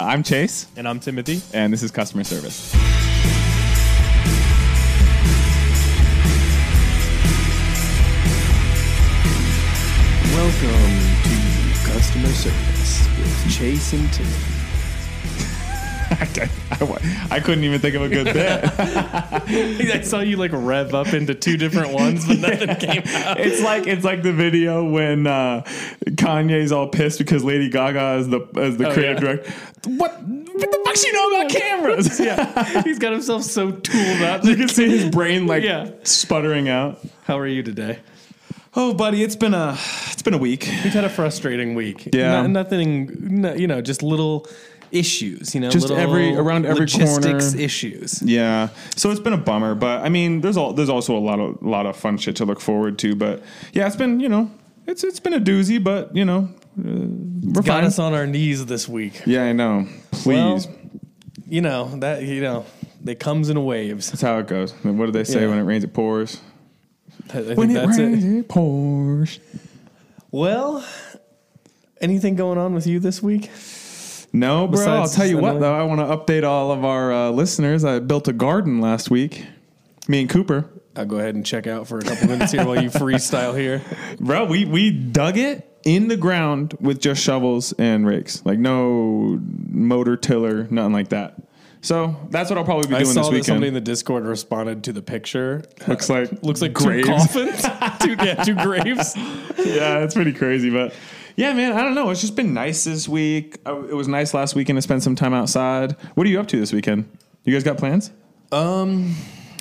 I'm Chase, And I'm Timothy. and this is customer service. Welcome to customer service with Chase and Timothy. I, I- I couldn't even think of a good bit. I saw you like rev up into two different ones, but nothing came out. it's like it's like the video when uh, Kanye's all pissed because Lady Gaga is the as the Oh, creative yeah. director. What what the fuck she know about cameras? Yeah, he's got himself so tooled up. you can see his brain like Yeah. sputtering out. How are you today? Oh, buddy, it's been a it's been a week. We've had a frustrating week. Yeah. No- nothing. No, you know, just little issues. You know, Just every- around every logistics corner. issues. Yeah, so it's been a bummer, but I mean, there's all there's also a lot of lot of fun shit to look forward to. But yeah, it's been you know it's it's been a doozy, but you know uh, we're Got fine. us on our knees this week. Yeah, I know. Please, Well, you know that you know it comes in waves. that's how it goes. What do they say Yeah. when it rains? It pours. I think When it that's rains, it. it pours. Well, anything going on with you this week? No, bro. I'll Besides tell you what, settling- though. I want to update all of our uh, listeners. I built a garden last week. Me and Cooper, I'll go ahead and check out for a couple minutes here while you freestyle here. bro. We we dug it in the ground with just shovels and rakes, like no motor tiller, nothing like that. So that's what I'll probably be I doing saw this that weekend. somebody in the Discord responded to the picture. Looks like Looks like graves. two coffins, two, yeah, two graves. yeah, it's pretty crazy, but yeah, man, I don't know. It's just been nice this week. Uh, It was nice last weekend to spend some time outside. What are you up to this weekend? You guys got plans? Um,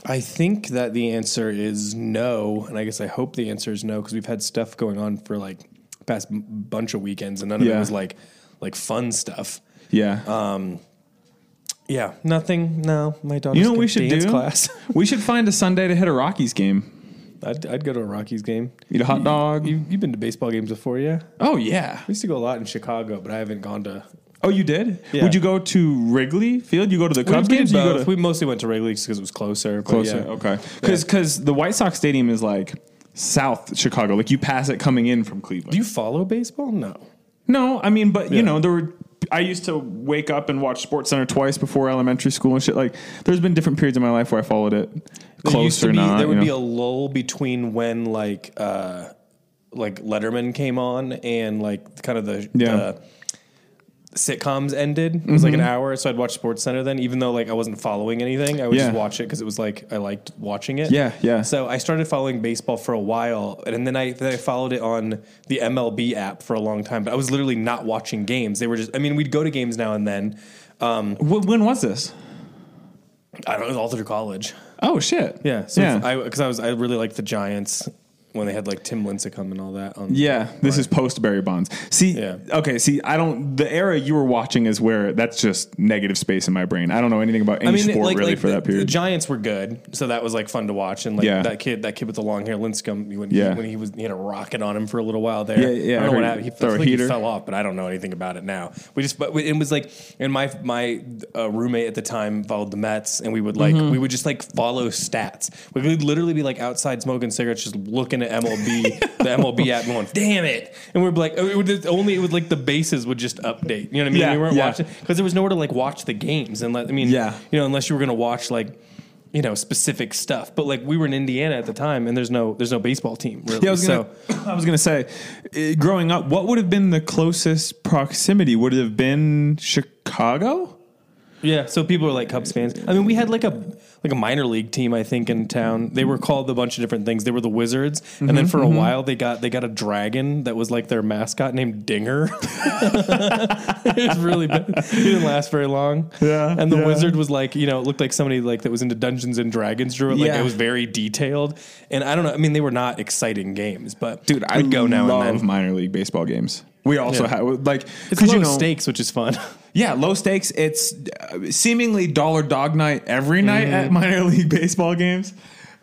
I think that the answer is no, and I guess I hope the answer is no because we've had stuff going on for like past bunch of weekends, and none of Yeah. it was like like fun stuff. Yeah. Um. Yeah, nothing. No, my daughter's you know what we should do? class. we should find a Sunday to hit a Rockies game. I'd, I'd go to a Rockies game. Eat a hot dog. You, you've been to baseball games before, yeah? oh yeah. I used to go a lot in Chicago, but I haven't gone to. Oh, you did? Yeah. Would you go to Wrigley Field? You go to the Cubs games? you go to we mostly went to Wrigley because it was closer. but closer? yeah. Okay. Because the White Sox Stadium is like South Chicago. Like you pass it coming in from Cleveland. Do you follow baseball? No. No, I mean, but you know, there were. I used to wake up and watch Sports Center twice before elementary school and shit. Like, there's been different periods in my life where I followed it close or be, not. There would you be a lull between when like uh like Letterman came on and like kind of the, Yeah. Mm-hmm. the sitcoms ended. It was like an hour, so I'd watch Sports Center then, even though like I wasn't following anything. I would just watch it because it was like I liked watching it. Yeah, yeah. So I started following baseball for a while, and then I then I followed it on the MLB app for a long time. But I was literally not watching games. They were just. I mean, we'd go to games now and then. Um, when was this? I don't know, all through college. Oh shit. Yeah, so yeah. I because I was I really liked the Giants when they had like Tim Lincecum and all that. On, yeah, this is post Barry Bonds. See, Yeah. okay, see, I don't. The era you were watching is where that's just negative space in my brain. I don't know anything about any I mean, sport like, really like for the, that period. the Giants were good, so that was like fun to watch. And like Yeah. that kid, that kid with the long hair, Lincecum, when, Yeah. he, when he was he had a rocket on him for a little while there. Yeah, yeah, I I don't know what happened. He, throw I think he fell off, but I don't know anything about it now. We just, but it was like, and my my uh, roommate at the time followed the Mets, and we would like Mm-hmm. we would just like follow stats. We would literally be like outside smoking cigarettes, just looking at MLB, the MLB app, going, "Damn it!" And we're like, it would just, only it would like the bases would just update. You know what I mean? Yeah, we weren't yeah. watching because there was nowhere to like watch the games, and let, I mean, Yeah. you know, unless you were going to watch like you know specific stuff. But like we were in Indiana at the time, and there's no there's no baseball team. Really. yeah, I was gonna. so I was gonna say, uh, growing up, what would have been the closest proximity? Would it have been Chicago? Yeah, so people are like Cubs fans. I mean, we had like a like a minor league team, I think, in town. They were called a bunch of different things. They were the Wizards, and Mm-hmm, then for a while they got they got a dragon that was like their mascot named Dinger. it was really bad. It didn't last very long. Yeah, and the yeah. wizard was like you know it looked like somebody like that was into Dungeons and Dragons drew it. Like Yeah. it was very detailed, and I don't know. I mean, they were not exciting games, but Dude, I I'd go now love and then. minor league baseball games. We also Yeah. have like It's low you know, stakes, which is fun. Yeah, low stakes. It's uh, seemingly dollar dog night every night at minor league baseball games.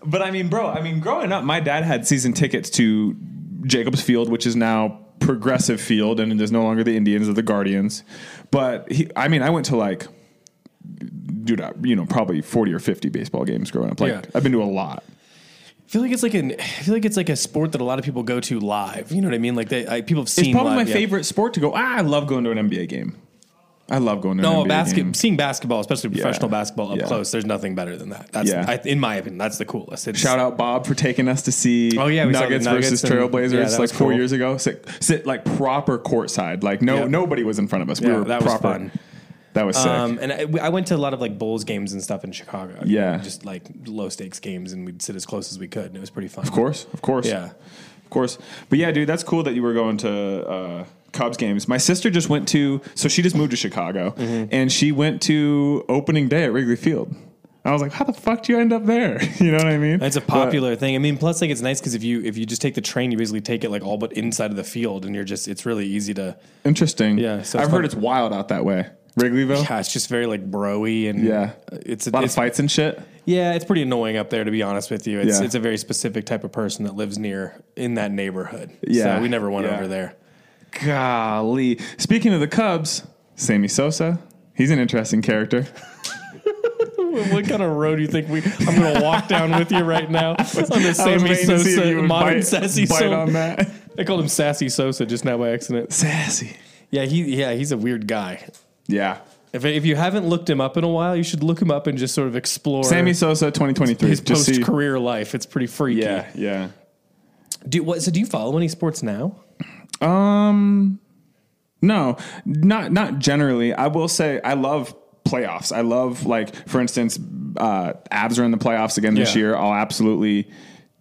But I mean, bro, I mean, growing up, my dad had season tickets to Jacobs Field, which is now Progressive Field, and there's no longer the Indians or the Guardians. But he, I mean, I went to like, dude, I- you know, probably 40 or 50 baseball games growing up. Like, Yeah. I've been to a lot. I feel like it's like an. I feel like it's like a sport that a lot of people go to live. You know what I mean? Like they, I, people have seen. It's probably live, my yeah. favorite sport to go. Ah, I love going to an NBA game. I love going to an No, NBA basket game. seeing basketball, especially professional basketball up Yeah. close. There's nothing better than that. That's Yeah. I, in my opinion, that's the coolest. It's, Shout out Bob for taking us to see Oh, yeah, Nuggets, Nuggets versus and- Trailblazers yeah, like four cool. years ago. Sit, sit like proper courtside. Like no Yeah. nobody was in front of us. we Yeah, were that was fun. That was sick. Um, and I, I went to a lot of like Bulls games and stuff in Chicago. Yeah. just like low stakes games, and we'd sit as close as we could, and it was pretty fun. of course, of course. Yeah. Of course. But yeah, dude, that's cool that you were going to uh, Cubs games. My sister just went to, so she just moved to Chicago Mm-hmm. and she went to opening day at Wrigley Field. I was like, how the fuck do you end up there? You know what I mean? It's a But- popular thing. I mean, plus like it's nice because if you if you just take the train, you basically take it like all but inside of the field, and you're just it's really easy to. interesting. Yeah, so I've it's heard it's wild out that way. Wrigleyville? Yeah, it's just very like broy and Yeah. it's A lot of fights and shit. Yeah, it's pretty annoying up there to be honest with you. It's Yeah. it's a very specific type of person that lives near in that neighborhood. Yeah, so we never went yeah. over there. Golly. Speaking of the Cubs, Sammy Sosa. He's an interesting character. what kind of road do you think we? I'm going to walk down with you right now on the Sammy waiting to see if you Sosa modern bite- sassy bite Sosa. on that. I called him Sassy Sosa just now by accident. Sassy. Yeah, he yeah he's a weird guy. Yeah. If, if you haven't looked him up in a while, you should look him up and just sort of explore Sammy Sosa 2023. his Just see- post career life. It's pretty freaky. Yeah, yeah. Do what? So do you follow any sports now? Um, no, not not generally. I will say I love playoffs. I love like, for instance, uh, Avs are in the playoffs again this Yeah. year. I'll absolutely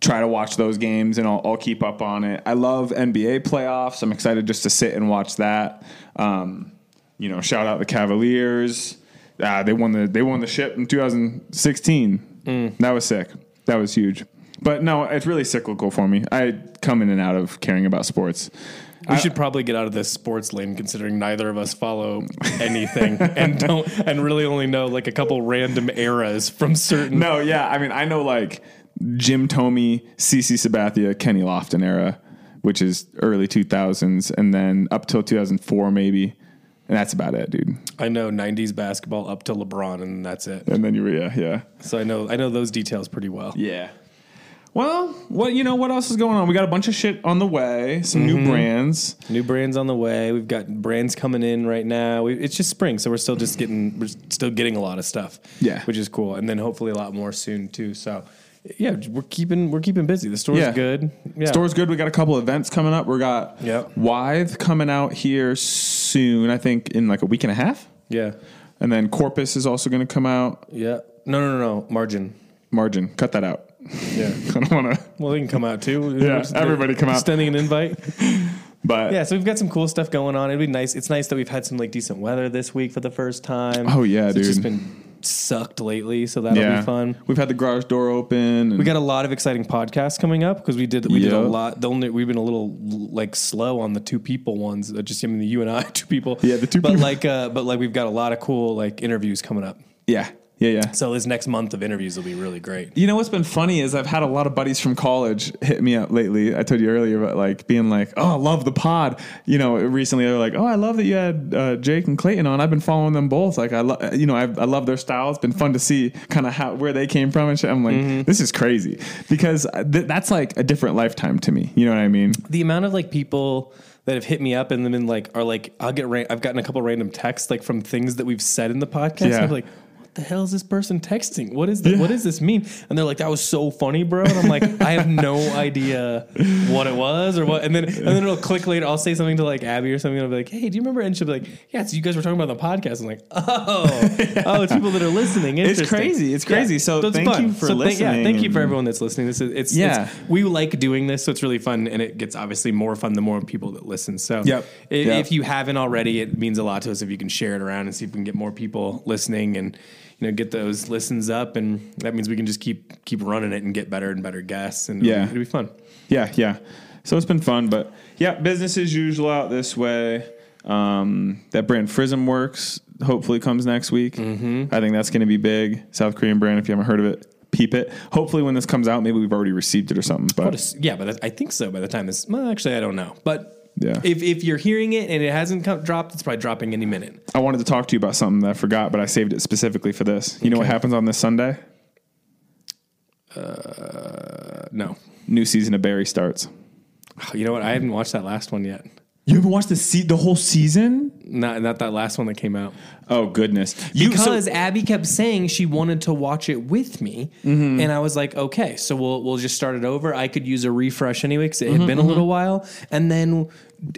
try to watch those games and I'll, I'll keep up on it. I love NBA playoffs. I'm excited just to sit and watch that. Um, you know, shout out the Cavaliers. Uh, they won the they won the ship in 2016. That was sick. That was huge. But no, it's really cyclical for me. I come in and out of caring about sports. We should probably get out of this sports lane, considering neither of us follow anything and don't and really only know like a couple random eras from certain. No, yeah. I mean, I know like Jim Thome, CC Sabathia, Kenny Lofton era, which is early 2000s, and then up till 2004 maybe, and that's about it, dude. I know '90s basketball up to LeBron, and that's it. And then you, yeah, yeah, So I know I know those details pretty well. yeah. Well, what you know? What else is going on? We got a bunch of shit on the way. Some new mm-hmm. brands. New brands on the way. We've got brands coming in right now. We, it's just spring, so we're still just getting we're still getting a lot of stuff. Yeah. which is cool, and then hopefully a lot more soon too. So. Yeah, we're keeping we're keeping busy. The store's Yeah. good. Yeah. Store's good. We got a couple events coming up. We got Yep. Wythe coming out here soon. I think in like a week and a half. Yeah. And then Corpus is also going to come out. Yeah. No, no, no, no. Margin. Margin, cut that out. Yeah. I don't want to. Well, they can come out too. Yeah, everybody come out. Extending an invite. But Yeah, so we've got some cool stuff going on. It'd be nice. It's nice that we've had some like decent weather this week for the first time. Oh, yeah, It's just dude. been sucked lately, so that'll yeah, be fun. We've had the garage door open. And We got a lot of exciting podcasts coming up because we did we did a lot. The only we've been a little like slow on the two people ones. uh, Just I mean, the you and I, two people. Yeah, the two But people. like, uh, but like we've got a lot of cool like interviews coming up. yeah, yeah, yeah. So this next month of interviews will be really great. You know what's been funny is I've had a lot of buddies from college hit me up lately. I told you earlier about like being like, "Oh, I love the pod." You know, recently they're like, "Oh, I love that you had uh, Jake and Clayton on. I've been following them both. Like, I love, you know, I, I love their style. It's been fun to see kind of how where they came from and shit." I'm like, Mm-hmm. "This is crazy," because th- that's like a different lifetime to me. You know what I mean? the amount of like people that have hit me up and then like are like I'll get ra- I've gotten a couple random texts like from things that we've said in the podcast. Yeah. I'm like, the hell is this person texting? What is the, what does this mean? And they're like, that was so funny, bro. And I'm like, I have no idea what it was or what. And then and then it'll click later. I'll say something to like Abby or something. And I'll be like, hey, do you remember? And she'll be like, yeah, so you guys were talking about the podcast. I'm like, oh, oh, it's people that are listening. It's crazy. It's crazy. So it's thank you for thank- yeah, thank you for everyone that's listening. This is it's Yeah. it's we like doing this, so it's really fun, and it gets obviously more fun the more people that listen. So, Yep. Yep. if you haven't already, it means a lot to us if you can share it around and see if we can get more people listening and you know get those listens up, and that means we can just keep keep running it and get better and better guests, and Yeah. it'll, be fun. Yeah, yeah. So it's been fun, but yeah, business as usual out this way. Um, that brand Frizmworks hopefully comes next week. Mm-hmm. I think that's going to be big. South Korean brand. If you haven't heard of it, peep it. Hopefully, when this comes out, maybe we've already received it or something. But yeah, but I think so. By the time this, well, actually, I don't know, but. Yeah. If, if you're hearing it and it hasn't come, dropped, it's probably dropping any minute. I wanted to talk to you about something that I forgot, but I saved it specifically for this. You know what happens on this Sunday? Uh, no, New season of Barry starts. you know what? I haven't watched that last one yet. You haven't watched the se- the whole season? Not not that last one that came out. Oh goodness! You, so- because Abby kept saying she wanted to watch it with me, Mm-hmm. and I was like, okay, so we'll we'll just start it over. I could use a refresh anyway because it had Mm-hmm, been a little while, and then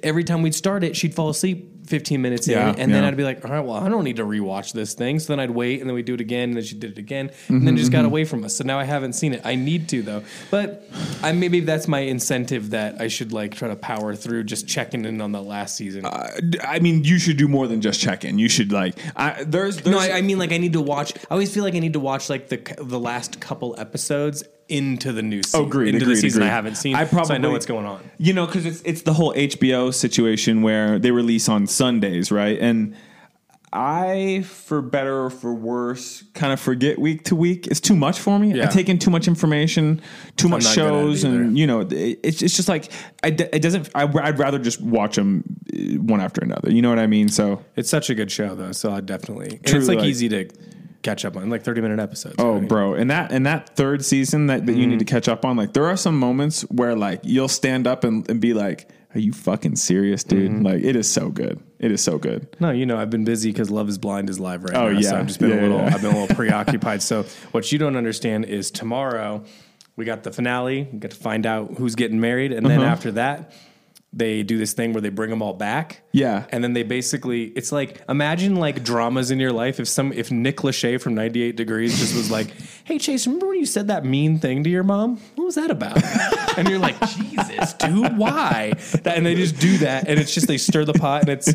every time we'd start it, she'd fall asleep. 15 minutes Yeah, in, and then. I'd be like, all right, well, I don't need to rewatch this thing. So then I'd wait, and then we'd do it again, and then she did it again, and Mm-hmm, then it just got away from us. So now I haven't seen it. I need to, though. But I maybe that's my incentive that I should like try to power through just checking in on the last season. I mean, you should do more than just check in. You should like. I, there's, there's No, I, I mean like I need to watch. I always feel like I need to watch like the the last couple episodes into the new oh, season. Oh, agreed, into agreed, the season agreed. I haven't seen. I so I know what's going on. You know, because it's it's the whole HBO situation where they release on Sundays, right? And I, for better or for worse, kind of forget week to week. It's too much for me. Yeah. I take in too much information, too much shows, and you know, it, it's it's just like I it doesn't. I, I'd rather just watch them uh, one after another. You know what I mean? So. It's such a good show though, so I definitely. It's like, like- easy to catch up on, like thirty minute episodes. Oh, right? bro, and that and that third season that, that you Mm-hmm. need to catch up on, like there are some moments where like you'll stand up and, and be like, "Are you fucking serious, dude?" Mm-hmm. Like it is so good. It is so good. No, you know I've been busy because Love Is Blind is live right Oh, now. So yeah. I've just been Yeah, a little. yeah. I've been a little preoccupied. So what you don't understand is tomorrow we got the finale. We get to find out who's getting married, and then Uh-huh. after that. They do this thing where they bring them all back. Yeah. And then they basically, it's like, imagine like dramas in your life. If some, if Nick Lachey from 98 Degrees just was like, hey, Chase, remember when you said that mean thing to your mom? What was that about? and you're like, Jesus, dude, why? That- and they just do that. And it's just, they stir the pot and it's,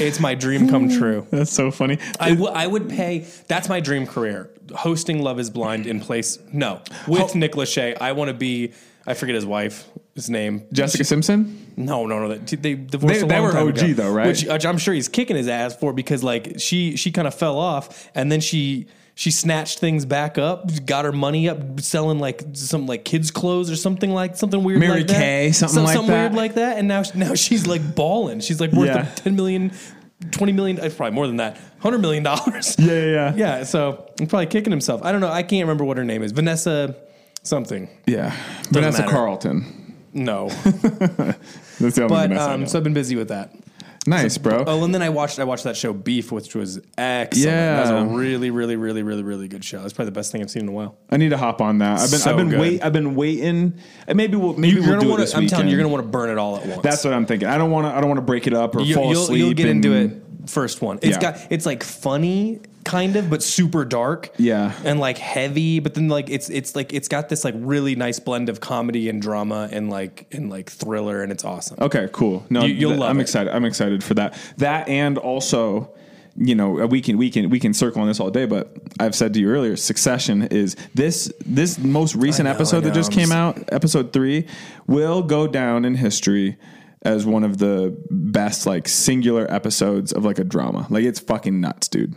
it's my dream come true. That's so funny. I, w- I would pay. That's my dream career. Hosting Love Is Blind in place. No, with Nick Lachey. I want to be. I forget his wife. His name. Jessica Simpson. No, no, no. They, they divorced. They- a they were time OG ago, though, right? Which, which I'm sure he's kicking his ass for because like she she kind of fell off and then she she snatched things back up, got her money up, selling like some like kids clothes or something like something weird. Mary like that. Kay, something Some- like something weird like that. And now now she's like balling. She's like worth Yeah. 10 million. 20 million, it's probably more than that. 100 million dollars. Yeah, yeah, yeah. Yeah, so he's probably kicking himself. I don't know. I can't remember what her name is. Vanessa something. Yeah. Vanessa matter. Carlton. No. That's the only But Vanessa I um, know. so I've been busy with that. nice, bro. Oh, and then I watched I watched that show Beef, which was excellent. Yeah. That was a really, really, really, really, really good show. That's probably the best thing I've seen in a while. I need to hop on that. I've been So I've been good. wait I've been waiting. And maybe we'll maybe we'll gonna do it this. I'm telling you, you're weekend. gonna want to burn it all at once. That's what I'm thinking. I don't want to I don't want to break it up or you, fall will asleep. you'll get and- into it first one. It's Yeah. got it's like funny kind of, but super dark. Yeah. and like heavy. But then like it's it's like it's got this like really nice blend of comedy and drama and like and like thriller, and it's awesome. Okay, cool. No, You- you'll th- love I'm it. excited. I'm excited for that. That and also, you know, we can we can we can circle on this all day. But I've said to you earlier, Succession is this this most recent I know, episode that know. just I'm came s- out, episode three, will go down in history as one of the best like singular episodes of like a drama. Like it's fucking nuts, dude.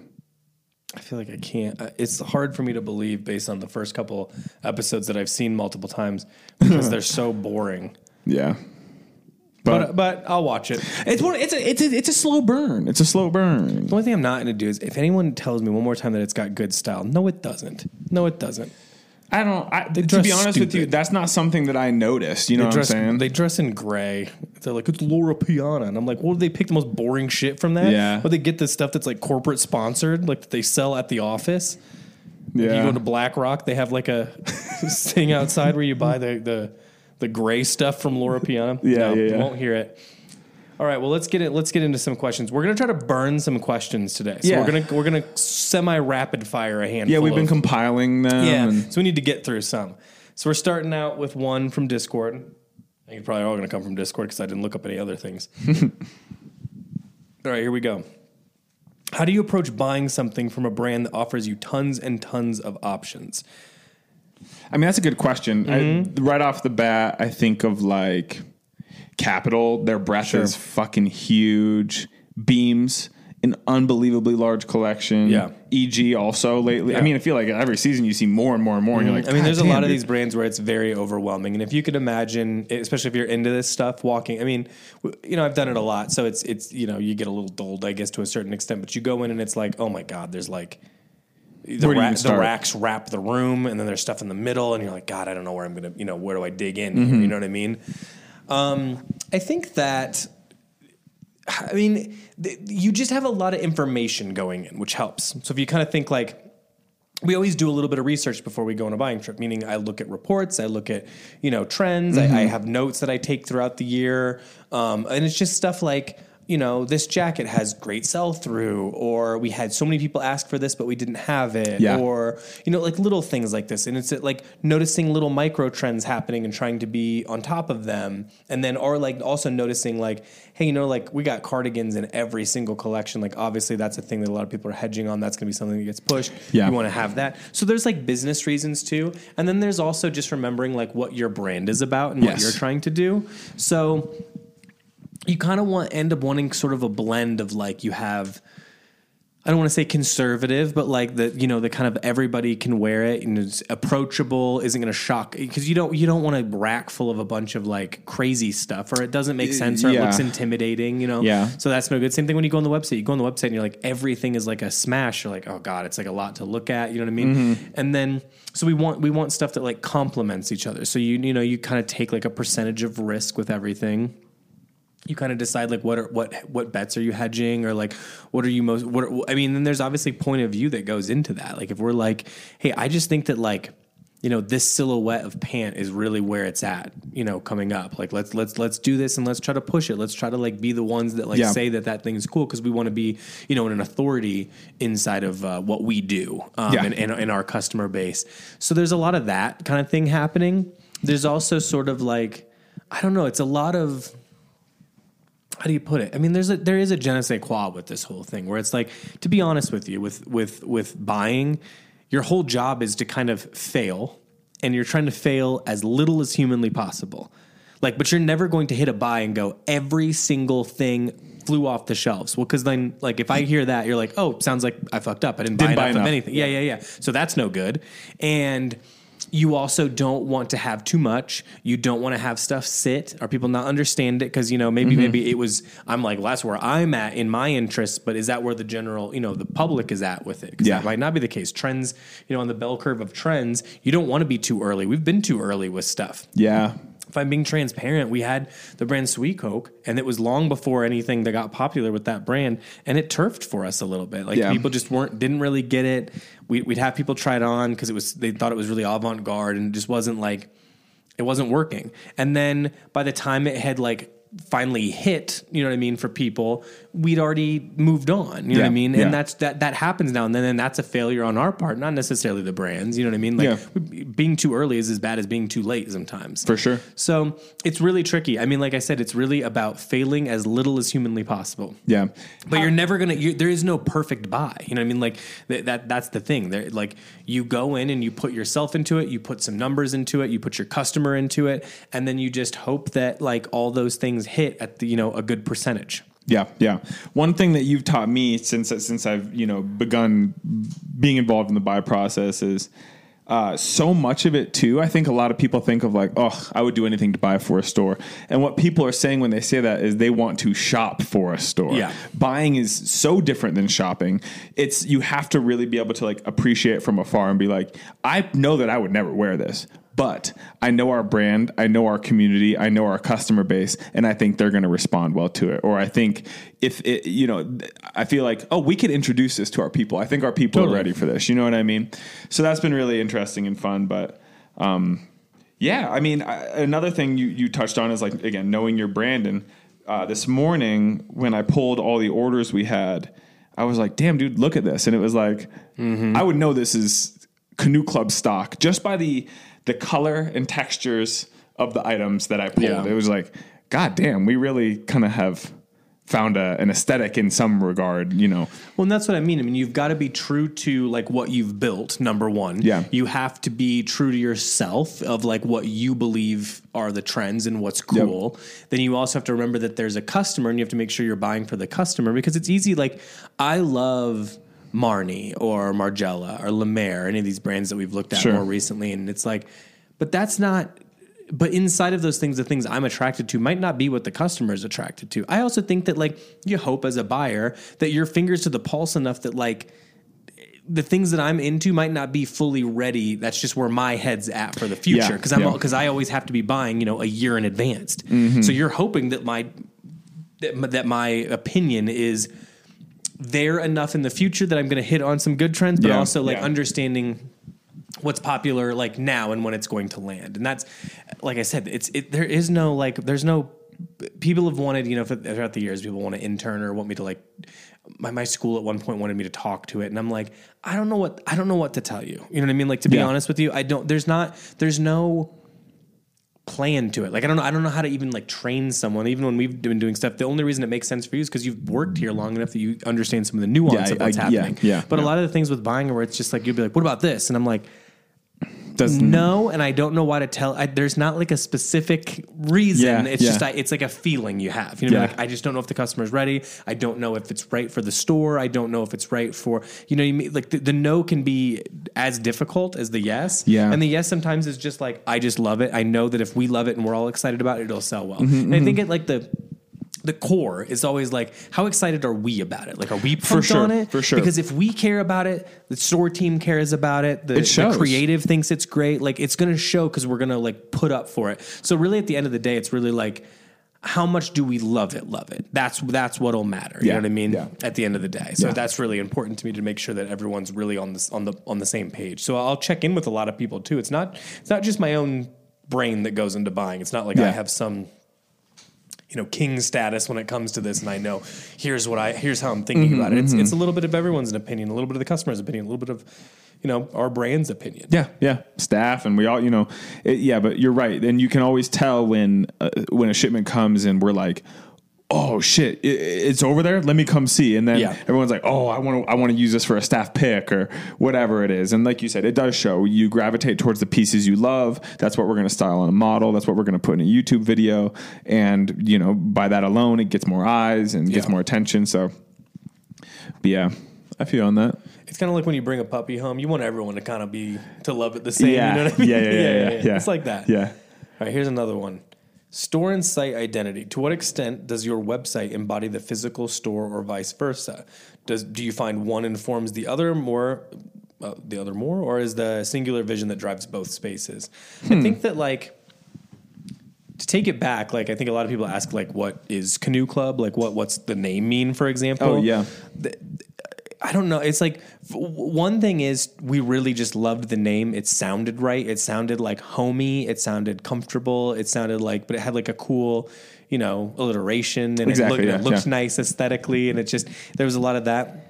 I feel like I can't. uh, It's hard for me to believe based on the first couple episodes that I've seen multiple times because they're so boring. Yeah. But, But but I'll watch it. it's one. It's a it's a it's a slow burn. It's a slow burn. The only thing I'm not going to do is if anyone tells me one more time that it's got good style. No, it doesn't. No, it doesn't. I don't. I, to dress be honest with you, that's not something that I noticed. You know They what I'm saying? they dress in gray. They're like, it's Loro Piana. And I'm like, well, did they pick the most boring shit from that? Yeah. But they get the stuff that's like corporate sponsored, like that they sell at the office. yeah. You go to BlackRock, they have like a thing outside where you buy the, the, the gray stuff from Loro Piana. Yeah, no, yeah, You won't hear it. All right, well let's get it. Let's get into some questions. We're gonna try to burn some questions today. So Yeah. we're gonna we're gonna semi rapid fire a handful. Yeah, we've been of- compiling them. yeah, and- so we need to get through some. So we're starting out with one from Discord. I think it's probably all going to come from Discord because I didn't look up any other things. all right, here we go. How do you approach buying something from a brand that offers you tons and tons of options? I mean, that's a good question. Mm-hmm. I, right off the bat, I think of like Kapital. Their breadth Sure. is fucking huge. Beams, an unbelievably large collection. Yeah. EG also lately. I mean, I feel like every season you see more and more and more. And you're like, I mean, "God there's a lot of these brands where it's very overwhelming, and if you could imagine, especially if you're into this stuff, walking. I mean, you know, I've done it a lot, so it's it's you know, you get a little dulled, I guess, to a certain extent. But you go in and it's like, oh my god, there's like. The, Where do you ra- the racks wrap the room, and then there's stuff in the middle, and you're like, God, I don't know where I'm gonna, you know, where do I dig in? Mm-hmm. You know what I mean? Um, I think that I mean, th- you just have a lot of information going in, which helps. So if you kind of think like, we always do a little bit of research before we go on a buying trip, meaning I look at reports, I look at, you know, trends, I, I have notes that I take throughout the year. Um, and it's just stuff like, you know, this jacket has great sell through, or we had so many people ask for this, but we didn't have it, Yeah. or, you know, like little things like this. And it's uh, like noticing little micro trends happening and trying to be on top of them. And then, or like also noticing, like, hey, you know, like we got cardigans in every single collection. Like, obviously, that's a thing that a lot of people are hedging on. That's going to be something that gets pushed. Yeah. You want to have that. So there's like business reasons too. And then there's also just remembering like what your brand is about and what you're trying to do. So you kind of want end up wanting sort of a blend of like you have I don't want to say conservative, but like the you know the kind of everybody can wear it and it's approachable, isn't going to shock because you don't you don't want a rack full of a bunch of like crazy stuff or it doesn't make sense or it looks intimidating, you know. Yeah. So that's no good. Same thing when you go on the website. You go on the website and you're like everything is like a smash. You're like oh god, it's like a lot to look at. You know what I mean? Mm-hmm. And then so we want we want stuff that like complements each other. So you you know you kind of take like a percentage of risk with everything you kind of decide like what are what what bets are you hedging or like what are you most what are, I mean then there's obviously point of view that goes into that. Like if we're like hey I just think that like you know this silhouette of pant is really where it's at you know coming up. Like let's let's let's do this and let's try to push it. Let's try to like be the ones that like Yeah. say that that thing's cool because we want to be you know an authority inside of uh, what we do um, Yeah. and, and in our customer base. So there's a lot of that kind of thing happening. There's also sort of like I don't know it's a lot of how do you put it? I mean, there's a there is a je ne sais quoi with this whole thing where it's like, to be honest with you, with with with buying, your whole job is to kind of fail, and you're trying to fail as little as humanly possible. Like, but you're never going to hit a buy and go every single thing flew off the shelves. Well, because then, like, if I hear that, you're like, oh, sounds like I fucked up. I didn't, Didn't buy buy enough, of anything. Yeah, yeah, yeah. So that's no good. And you also don't want to have too much. You don't want to have stuff sit or people not understand it because you know maybe Mm-hmm. maybe it was. I'm like, well, that's where I'm at in my interests, but is that where the general you know the public is at with it? Yeah. that might not be the case. Trends, you know, on the bell curve of trends, you don't want to be too early. We've been too early with stuff Yeah. if I'm being transparent, we had the brand Sweet Coke, and it was long before anything that got popular with that brand, and it turfed for us a little bit. Like Yeah. people just weren't didn't really get it. We, we'd have people try it on because it was they thought it was really avant garde, and it just wasn't like it wasn't working. And then by the time it had like finally hit, you know what I mean, for people, we'd already moved on. You know what I Yeah, mean? yeah. And that's that that happens now and then, and that's a failure on our part, not necessarily the brands. You know what I mean? Like Yeah. being too early is as bad as being too late sometimes. For sure. So it's really tricky. I mean, like I said, it's really about failing as little as humanly possible. Yeah. But you're never gonna. You, there is no perfect buy. You know what I mean? Like th- that. That's the thing. There, like you go in and you put yourself into it. You put some numbers into it. You put your customer into it, and then you just hope that like all those things hit at the you know a good percentage. Yeah, yeah. One thing that you've taught me since since I've you know begun being involved in the buy process is uh, so much of it too. I think a lot of people think of like, oh, I would do anything to buy for a store, and what people are saying when they say that is they want to shop for a store. Yeah. buying is so different than shopping. It's you have to really be able to like appreciate it from afar and be like, I know that I would never wear this. But I know our brand, I know our community, I know our customer base, and I think they're going to respond well to it. Or I think if it, you know, I feel like, oh, we could introduce this to our people. I think our people Totally. are ready for this. You know what I mean? So that's been really interesting and fun. But um, yeah, I mean, I, another thing you you touched on is like again knowing your brand. And uh, this morning when I pulled all the orders we had, I was like, damn, dude, look at this, and it was like, I would know this is Canoe Club stock just by the the color and textures of the items that I pulled. Yeah. It was like, god damn, we really kind of have found a, an aesthetic in some regard, you know. Well, and that's what I mean. I mean, you've got to be true to like what you've built. Number one, Yeah. You have to be true to yourself of like what you believe are the trends and what's cool. Then you also have to remember that there's a customer, and you have to make sure you're buying for the customer because it's easy. Like I love. Marni or Margiela or Lemaire, any of these brands that we've looked at Sure. more recently, and it's like, but that's not but inside of those things, the things I'm attracted to might not be what the customer is attracted to. I also think that like you hope as a buyer that your fingers to the pulse enough that like the things that I'm into might not be fully ready. That's just where my head's at for the future Yeah, because I'm yeah. because I always have to be buying you know a year in advance. Mm-hmm. So you're hoping that my that, that my opinion is there enough in the future that I'm going to hit on some good trends, but Yeah, also like yeah. understanding what's popular like now and when it's going to land. And that's like I said, it's it, there is no like there's no people have wanted you know for- throughout the years people want to intern or want me to like my, my school at one point wanted me to talk to it and i'm like i don't know what i don't know what to tell you you know what i mean like to be Yeah. honest with you i don't there's not there's no plan to it. Like I don't know, I don't know how to even like train someone. Even when we've been doing stuff, the only reason it makes sense for you is because you've worked here long enough that you understand some of the nuance Yeah, of what's I- yeah, happening. yeah, but a lot of the things with buying where it's just like you'll be like, "What about this?" And I'm like, Does "No," and I don't know why to tell. I, there's not like a specific reason. Yeah, it's yeah. just I, it's like a feeling you have. You know, Yeah. like I just don't know if the customer's ready. I don't know if it's right for the store. I don't know if it's right for you know. You mean like the, the no can be as difficult as the yes. Yeah. and the yes sometimes is just like I just love it. I know that if we love it and we're all excited about it, it'll sell well. Mm-hmm, and I think it like the the core is always like how excited are we about it? Like are we pumped sure, on it? for sure. Because if we care about it, the store team cares about it. The, It the creative thinks it's great. Like it's going to show because we're going to like put up for it. So really, at the end of the day, it's really like. How much do we love it? Love it. That's that's what'll matter. You Yeah, know what I mean? yeah. At the end of the day, so Yeah. that's really important to me to make sure that everyone's really on this on the on the same page. So I'll check in with a lot of people too. It's not it's not just my own brain that goes into buying. It's not like I have some you know king status when it comes to this and i know here's what i here's how i'm thinking Mm-hmm, about it. It's, it's a little bit of everyone's opinion a little bit of the customer's opinion a little bit of you know our brand's opinion. Yeah, yeah, staff, and we all, you know, it, yeah. But you're right, and you can always tell when uh, when a shipment comes and we're like, oh shit, it's over there. Let me come see, and then Yeah. everyone's like, oh, I want to, I want to use this for a staff pick or whatever it is. And like you said, it does show you gravitate towards the pieces you love. That's what we're going to style on a model. That's what we're going to put in a YouTube video, and you know, by that alone, it gets more eyes and gets Yeah. more attention. So, but yeah, I feel on that. it's kind of like when you bring a puppy home you want everyone to kind of be to love it the same Yeah. you know what i mean Yeah, yeah, yeah, yeah, yeah. it's like that Yeah. all right here's another one store and site identity to what extent does your website embody the physical store or vice versa does do you find one informs the other more uh, the other more or is the singular vision that drives both spaces Hmm. i think that like to take it back, like I think a lot of people ask, like, what is Canoe Club? Like, what what's the name mean? For example, Oh, yeah. I don't know. It's like one thing is we really just loved the name. It sounded right. It sounded like homey. It sounded comfortable. It sounded like, but it had like a cool, you know, alliteration and Exactly, it, look, yeah, it looks yeah. nice aesthetically. And it just there was a lot of that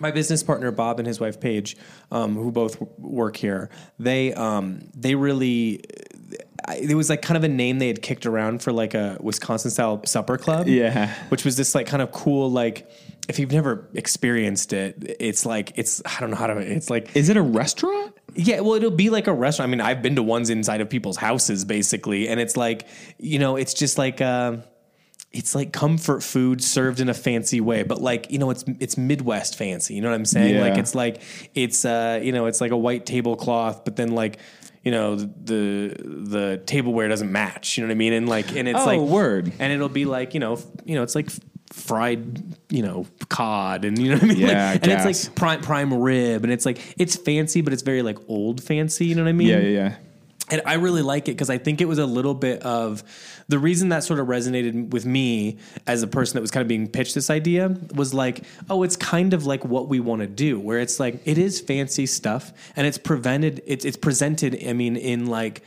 my business partner Bob and his wife Paige, um, who both work here, they um, they really. It was like kind of a name they had kicked around for like a Wisconsin style supper club. Yeah. Which was this like kind of cool, like if you've never experienced it, it's like, it's, I don't know how to, it's like, Is it a restaurant? yeah, well, it'll be like a restaurant. I mean, I've been to ones inside of people's houses, basically, and it's like, you know, it's just like, uh, it's like comfort food served in a fancy way, but like you know, it's it's Midwest fancy. You know what I'm saying? Yeah. Like it's like it's uh, you know, it's like a white tablecloth, but then like you know the the tableware doesn't match. You know what I mean? And like and it's Oh, like word. and it'll be like you know you know it's like fried you know cod and you know what I mean? Yeah, Like, and it's like prime prime rib, and it's like it's fancy, but it's very like old fancy. You know what I mean? Yeah, yeah, yeah. And I really like it because I think it was a little bit of the reason that sort of resonated with me as a person that was kind of being pitched this idea was like, oh, it's kind of like what we want to do, where it's like it is fancy stuff and it's prevented, it's it's presented. I mean, in like.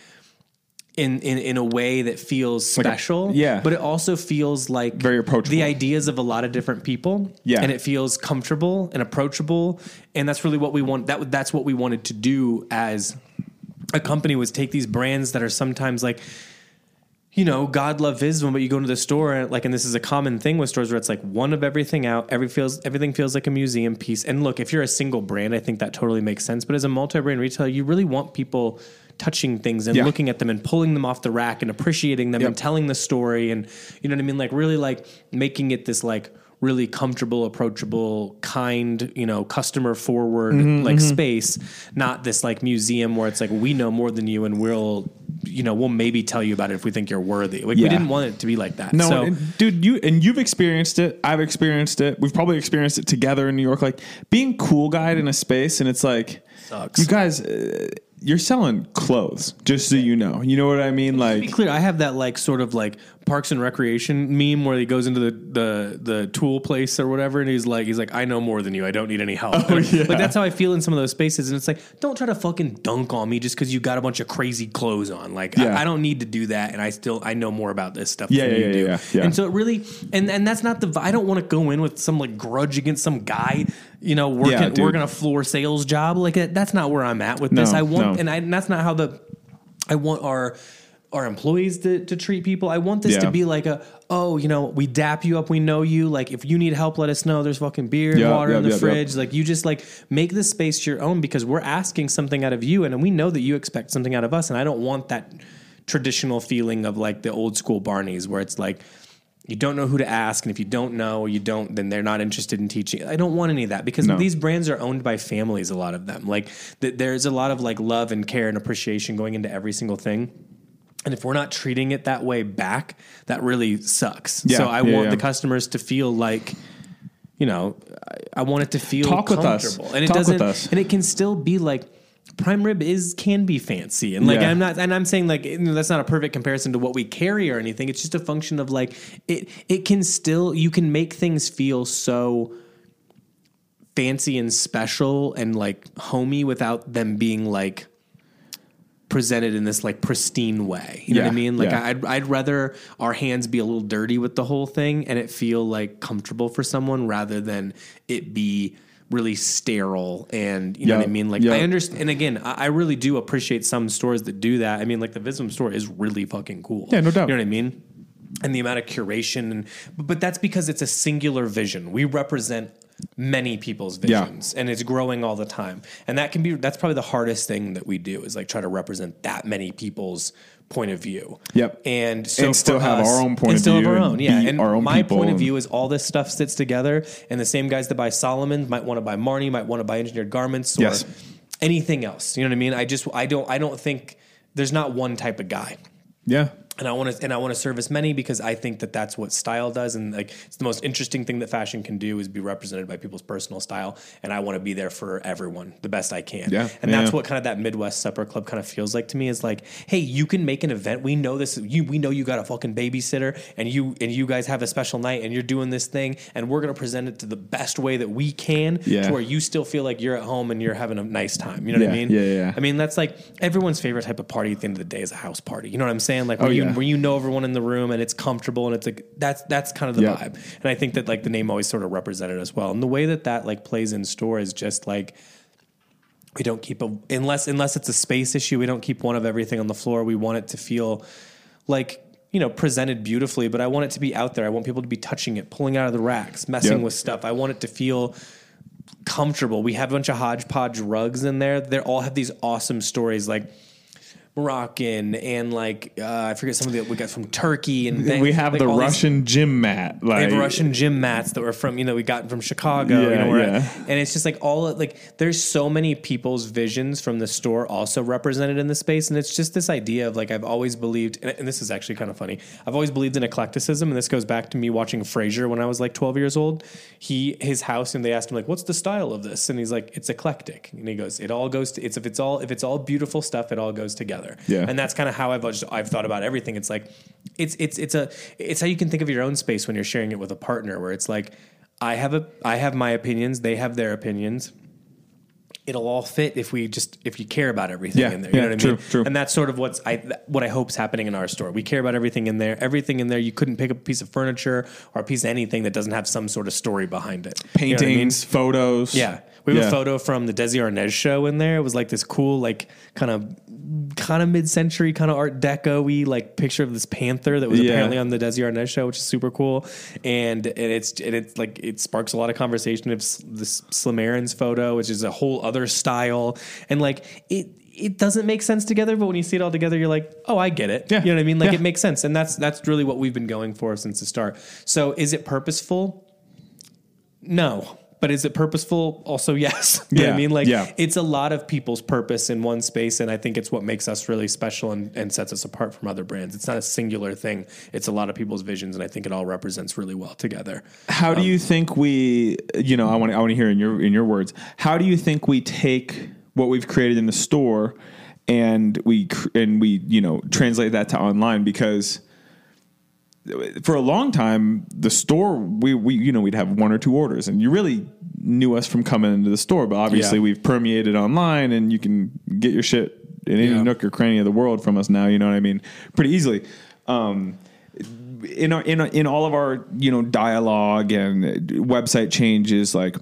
In, in, in a way that feels Like a- special, yeah. but it also feels like Very approachable. The ideas of a lot of different people, Yeah. and it feels comfortable and approachable, and that's really what we want. That that's what we wanted to do as a company was take these brands that are sometimes like you know god love visvim but you go into the store and like and this is a common thing with stores where it's like one of everything out every feels everything feels like a museum piece and look if you're a single brand i think that totally makes sense but as a multi-brand retailer you really want people touching things and Yeah. looking at them and pulling them off the rack and appreciating them Yep. and telling the story and you know what i mean like really like making it this like really comfortable approachable kind you know customer forward Mm-hmm, like space not this like museum where it's like we know more than you and we'll you know we'll maybe tell you about it if we think you're worthy like we didn't want it to be like that No, so and, dude, you and you've experienced it. I've experienced it. We've probably experienced it together in New York. Like being cool guide in a space, and it's like, Sucks. you guys, uh, you're selling clothes. Just so you know, you know what I mean. to be Like, clear i have that like sort of like Parks and Recreation meme where he goes into the, the the tool place or whatever, and he's like, he's like, I know more than you. I don't need any help. Oh, yeah. Like that's how I feel in some of those spaces, and it's like, don't try to fucking dunk on me just because you got a bunch of crazy clothes on. Like Yeah. I, I don't need to do that, and I still I know more about this stuff Yeah, than yeah, you yeah, do. yeah, yeah. And so it really, and and that's not the. I don't want to go in with some like grudge against some guy, you know, working Yeah, working a floor sales job. Like that's not where I'm at with this. I want, no. and, I, and that's not how the I want our our employees to, to treat people. I want this Yeah. to be like a oh, you know, we dap you up, we know you. Like if you need help, let us know. There's fucking beer and Yeah, water yeah, in the yeah. fridge. Like you just like make this space your own because we're asking something out of you, and we know that you expect something out of us. And I don't want that traditional feeling of like the old school Barneys where it's like you don't know who to ask, and if you don't know you don't, then they're not interested in teaching. I don't want any of that because No. these brands are owned by families. A lot of them, like th- there's a lot of like love and care and appreciation going into every single thing. And if we're not treating it that way back, that really sucks. Yeah, so I yeah, want yeah. the customers to feel like, you know, I, I want it to feel Talk with us. and it Talk doesn't, us. and it can still be like prime rib is can be fancy, and like Yeah. I'm not, and I'm saying like you know, that's not a perfect comparison to what we carry or anything. It's just a function of like it. It can still you can make things feel so fancy and special and like homey without them being like presented in this like pristine way. You know what I mean? Like yeah. I'd I'd rather our hands be a little dirty with the whole thing and it feel like comfortable for someone rather than it be really sterile and you know what I mean? Like yeah. I understand and again, I, I really do appreciate some stores that do that. I mean like the Visvim store is really fucking cool. Yeah, no doubt. You know what I mean? And the amount of curation and but, that's because it's a singular vision. We represent many people's Yeah. visions and it's growing all the time. And that can be that's probably the hardest thing that we do is like try to represent that many people's point of view. Yep. And so And still have us- our own point and of view. And still view have our own. Yeah. And our own my point of view is all this stuff sits together and the same guys that buy Salomon might want to buy Marni, might want to buy engineered garments or Yes. anything else. You know what I mean? I just I don't I don't think there's not one type of guy Yeah. And I want to and I want to service many because I think that that's what style does, and like it's the most interesting thing that fashion can do is be represented by people's personal style, and I want to be there for everyone the best I can. Yeah, and that's yeah. what kind of that Midwest Supper Club kind of feels like to me. Is like, hey, you can make an event. We know this. You we know you got a fucking babysitter, and you and you guys have a special night, and you're doing this thing, and we're gonna present it to the best way that we can, Yeah. to where you still feel like you're at home and you're having a nice time. You know what I mean? yeah, yeah, yeah. I mean, that's like everyone's favorite type of party at the end of the day is a house party. You know what I'm saying? Like, Oh, you where you know everyone in the room and it's comfortable and it's like that's that's kind of the vibe. And I think that like the name always sort of represented as well. And the way that that like plays in store is just like we don't keep a unless unless it's a space issue. We don't keep one of everything on the floor. We want it to feel like you know presented beautifully, but I want it to be out there. I want people to be touching it, pulling out of the racks, messing Yep. with stuff. I want it to feel comfortable. We have a bunch of hodgepodge rugs in there. They all have these awesome stories like Moroccan and like uh, I forget some of the we got from Turkey and things. we have like the all these- Russian gym mat. Like we have Russian gym mats that were from you know we got from Chicago. you Yeah, know, where- yeah. and it's just like all like there's so many people's visions from the store also represented in the space, and it's just this idea of like I've always believed, and, and this is actually kind of funny. I've always believed in eclecticism, and this goes back to me watching Frasier when I was like 12 years old. He his house, and they asked him like, "What's the style of this?" And he's like, "It's eclectic," and he goes, "It all goes to it's if it's all if it's all beautiful stuff, it all goes together." Yeah. and that's kind of how I've just, I've thought about everything. It's like it's it's it's a it's how you can think of your own space when you're sharing it with a partner, where it's like I have a I have my opinions, they have their opinions. It'll all fit if we just if you care about everything Yeah, in there. You yeah, know what I mean? true. And that's sort of what's I what I hope's happening in our store. We care about everything in there. Everything in there. You couldn't pick up a piece of furniture or a piece of anything that doesn't have some sort of story behind it. You know I mean? paintings, photos. Yeah. We have Yeah. a photo from the Desi Arnaz show in there. It was like this cool, like kind of kind of mid-century kind of art deco-y like picture of this panther that was Yeah. apparently on the Desi Arnaz show, which is super cool. And and it's and it's like it sparks a lot of conversation. It's this Slim Aarons photo, which is a whole other style. And like it it doesn't make sense together, but when you see it all together, you're like, oh, I get it. Yeah. You know what I mean? Like Yeah. it makes sense. And that's that's really what we've been going for since the start. So is it purposeful? No. But is it purposeful? Also, yes. You know what Yeah, I mean? Like, yeah. it's a lot of people's purpose in one space. And I think it's what makes us really special and, and sets us apart from other brands. It's not a singular thing, it's a lot of people's visions. And I think it all represents really well together. How do um, you think we? You know, I want to, I want to hear in your in your words. How do you think we take what we've created in the store and we cr- and we you know translate that to online because for a long time, the store we we you know we'd have one or two orders, and you really knew us from coming into the store. But obviously, Yeah. we've permeated online, and you can get your shit in any Yeah. nook or cranny of the world from us now. You know what I mean? Pretty easily. Um, in our, in our, in all of our you know dialogue and website changes, like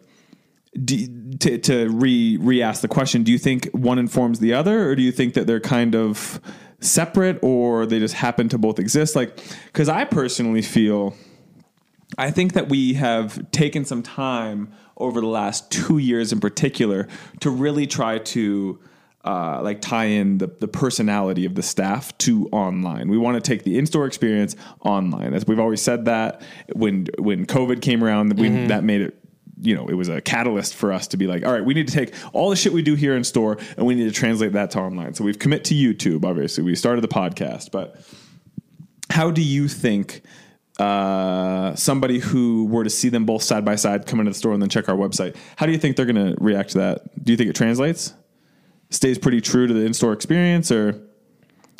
do, to to re re ask the question, do you think one informs the other, or do you think that they're kind of separate, or they just happen to both exist? Like, because I personally feel, I think that we have taken some time over the last two years in particular to really try to. Uh, like tie in the, the personality of the staff to online. We want to take the in-store experience online. As we've always said that when when COVID came around, we, that made it you know, it was a catalyst for us to be like, all right, we need to take all the shit we do here in store and we need to translate that to online. So we've commit to YouTube, obviously. We started the podcast, but how do you think uh, somebody who were to see them both side by side come into the store and then check our website, how do you think they're going to react to that? Do you think it translates? Stays pretty true to the in-store experience or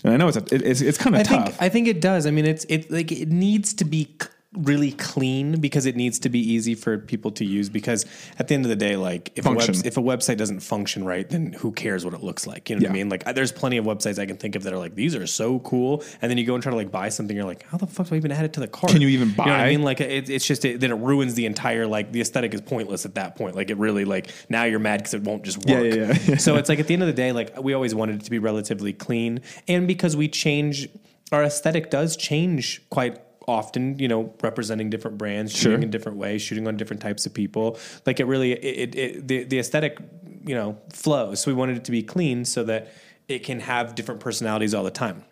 and I know it's a, it, it's it's kind of tough. think I think it does. I mean, it's it like it needs to be c- really clean because it needs to be easy for people to use. Because at the end of the day, like if a, webs- if a website doesn't function right, then who cares what it looks like? You know what I mean? Like I- there's plenty of websites I can think of that are like these are so cool, and then you go and try to like buy something, you're like, how the fuck do I even add it to the cart? Can you even You know I mean? Like it, it's just it, then it ruins the entire like the aesthetic is pointless at that point. Like it really like now you're mad because it won't just Yeah, work. yeah, yeah. so it's like at the end of the day, like we always wanted it to be relatively clean, and because we change, our aesthetic does change quite often. You know, representing different brands, shooting Sure. in different ways, shooting on different types of people. Like it really, it, it, it the the aesthetic, you know, flows. So we wanted it to be clean so that it can have different personalities all the time.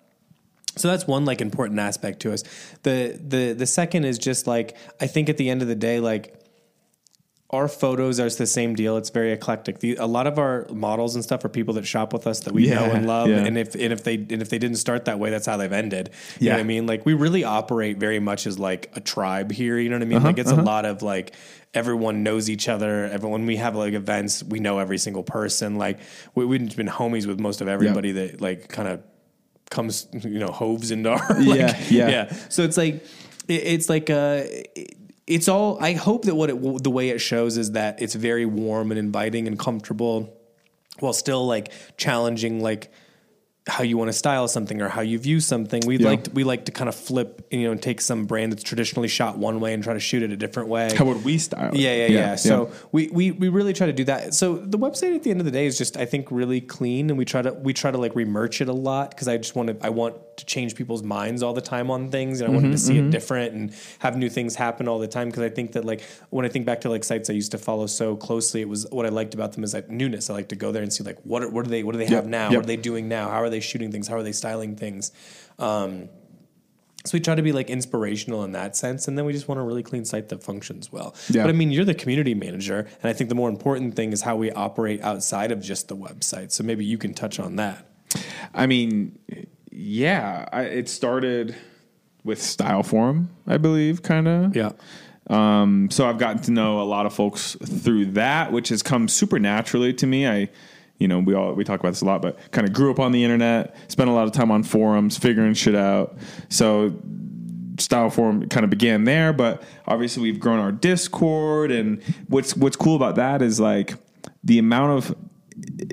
So that's one like important aspect to us. The the the second is just like I think at the end of the day, like our photos are the same deal. It's very eclectic. The, a lot of our models and stuff are people that shop with us that we know and love. yeah. And if and if they and if they didn't start that way, that's how they've ended. You know Yeah. what I mean? Like we really operate very much as like a tribe here. You know what I mean? Uh-huh, like it's a lot of like everyone knows each other. Everyone we have like events, we know every single person. Like we, we've been homies with most of everybody that like kind of comes you know hoves into our like, Yeah, yeah. yeah so it's like it, it's like uh it- it's all i hope that what it the way it shows is that it's very warm and inviting and comfortable while still like challenging like how you want to style something or how you view something we Yeah. like to, we like to kind of flip you know and take some brand that's traditionally shot one way and try to shoot it a different way How would we style? it? yeah, yeah, yeah. So we, we we really try to do that. So the website at the end of the day is just I think really clean, and we try to we try to like remerch it a lot because I just want to I want to change people's minds all the time on things, and I wanted to see it different and have new things happen all the time because I think that like when I think back to like sites I used to follow so closely, it was what I liked about them is like newness. I like to go there and see like what are, what do they what do they have now? yep. What are they doing now? How are they shooting things? How are they styling things? Um, so we try to be like inspirational in that sense, and then we just want a really clean site that functions well. Yeah. But I mean, you're the community manager, and I think the more important thing is how we operate outside of just the website. So maybe you can touch on that. I mean, yeah, I, it started with Style Forum, I believe, kind of. Yeah. Um, so I've gotten to know a lot of folks through that, which has come super naturally to me. I, you know, we all we talk about this a lot, but kind of grew up on the internet, spent a lot of time on forums, figuring shit out. So style forum kind of began there, but obviously we've grown our Discord, and what's what's cool about that is like the amount of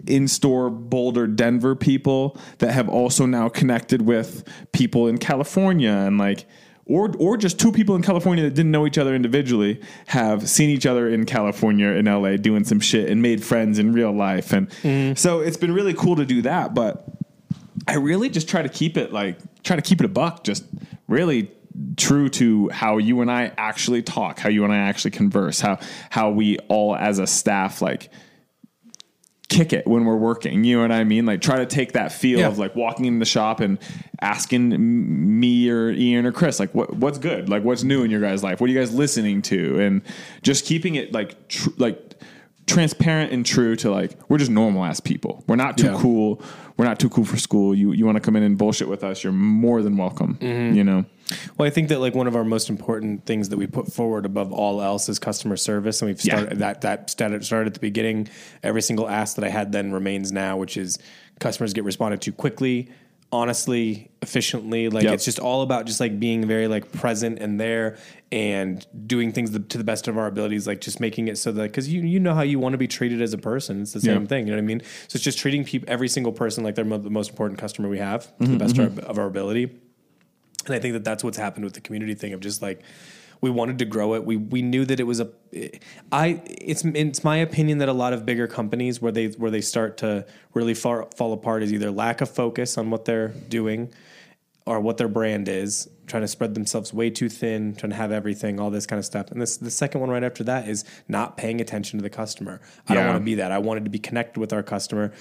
in-store Boulder, Denver people that have also now connected with people in California and like or or just two people in California that didn't know each other individually have seen each other in California in LA doing some shit and made friends in real life. And mm-hmm. so it's been really cool to do that but I really just try to keep it like try to keep it a buck just really true to how you and I actually talk how you and I actually converse how how we all as a staff like kick it when we're working. You know what I mean? Like try to take that feel Yeah. of like walking in the shop and asking me or Ian or Chris like what what's good? Like what's new in your guys' life? What are you guys listening to? And just keeping it like tr- like transparent and true to like we're just normal ass people. We're not too Yeah. cool. We're not too cool for school. You you want to come in and bullshit with us? You're more than welcome. Mm-hmm. You know. Well, I think that like one of our most important things that we put forward above all else is customer service, and we've Yeah. started that that started started at the beginning. Every single ask that I had then remains now, which is customers get responded to quickly, honestly, efficiently. Like Yep. it's just all about just like being very like present and there and doing things the, to the best of our abilities. Like just making it so that because you you know how you want to be treated as a person. It's the same Yeah. thing. You know what I mean? So it's just treating people every single person like they're mo- the most important customer we have to the mm-hmm, best mm-hmm. of our, of our ability. And I think that that's what's happened with the community thing of just like we wanted to grow it. We we knew that it was a I it's it's my opinion that a lot of bigger companies where they where they start to really fall, fall apart is either lack of focus on what they're doing or what their brand is, trying to spread themselves way too thin, trying to have everything, all this kind of stuff. And this the second one right after that is not paying attention to the customer. I don't want to be that. I wanted to be connected with our customer.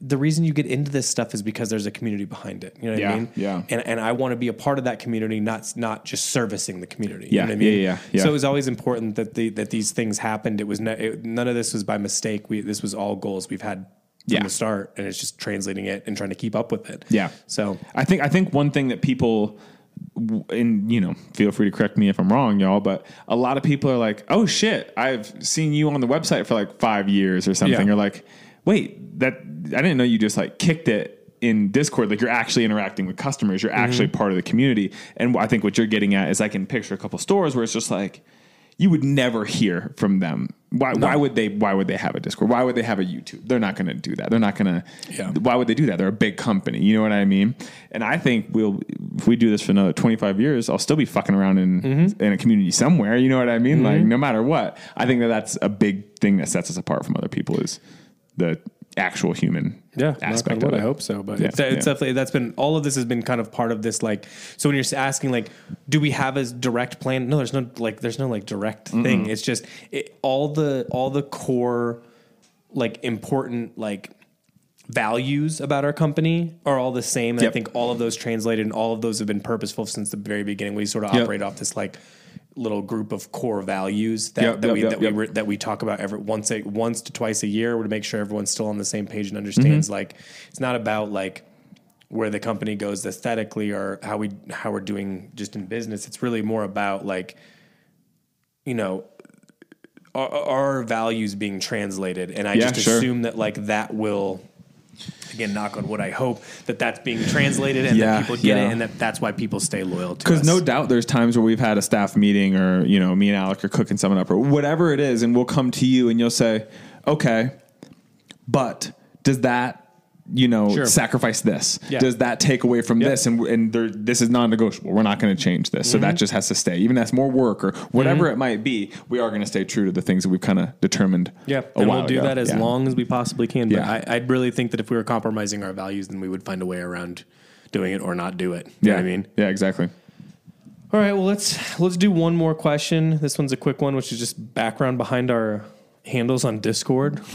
The reason you get into this stuff is because there's a community behind it. You know what Yeah, I mean? yeah. And and I want to be a part of that community, not not just servicing the community. Yeah, you know what I mean? yeah, yeah, yeah. So it was always important that the that these things happened. It was it, none of this was by mistake. We this was all goals we've had Yeah. the start, and it's just translating it and trying to keep up with it. Yeah. So I think I think one thing that people and you know feel free to correct me if I'm wrong, y'all, but a lot of people are like, "Oh shit, I've seen you on the website for like five years or something," Yeah. or like, "Wait, that I didn't know you just like kicked it." In Discord, like you're actually interacting with customers, you're actually mm-hmm. part of the community. And I think what you're getting at is I can picture a couple stores where it's just like you would never hear from them. Why, why would they? Why would they have a Discord? Why would they have a YouTube? They're not going to do that. They're not going to. Yeah. Why would they do that? They're a big company. You know what I mean? And I think we'll if we do this for another 25 years, I'll still be fucking around in Mm-hmm. in a community somewhere. You know what I mean? Like no matter what, I think that that's a big thing that sets us apart from other people is the actual human Yeah, aspect of it. I hope so. But Yeah, it's, it's yeah. definitely that's been all of this has been kind of part of this. Like, so when you're asking, like, do we have a direct plan? No, there's no like, there's no like direct thing. It's just it, all the all the core like important like values about our company are all the same. And I think all of those translated and all of those have been purposeful since the very beginning. We sort of Yep. operate off this like little group of core values that, Yep, that yep, we yep, that we re- that we talk about every once a, once to twice a year to make sure everyone's still on the same page and Mm-hmm. understands like it's not about like where the company goes aesthetically or how we how we're doing just in business it's really more about like you know our, our values being translated and i Yeah, just sure. assume that like that will again knock on wood i hope that that's being translated and Yeah, that people get yeah. it and that that's why people stay loyal to Because no doubt there's times where we've had a staff meeting or, you know, me and Alec are cooking something up or whatever it is, and we'll come to you and you'll say, okay, but does that, you know, Sure. sacrifice this? Yeah. Does that take away from Yep. this? And, and there, this is non negotiable. We're not going to change this. So that Mm-hmm. just has to stay. Even that's more work or whatever it might be, we are going to stay true to the things that we've kind of determined. yeah, and we'll do ago. that as Yeah. long as we possibly can. But Yeah. I, I really think that if we were compromising our values, then we would find a way around doing it or not do it. You Yeah. know what I mean? Yeah, exactly. All right, well let's let's do one more question. This one's a quick one, which is just background behind our handles on Discord.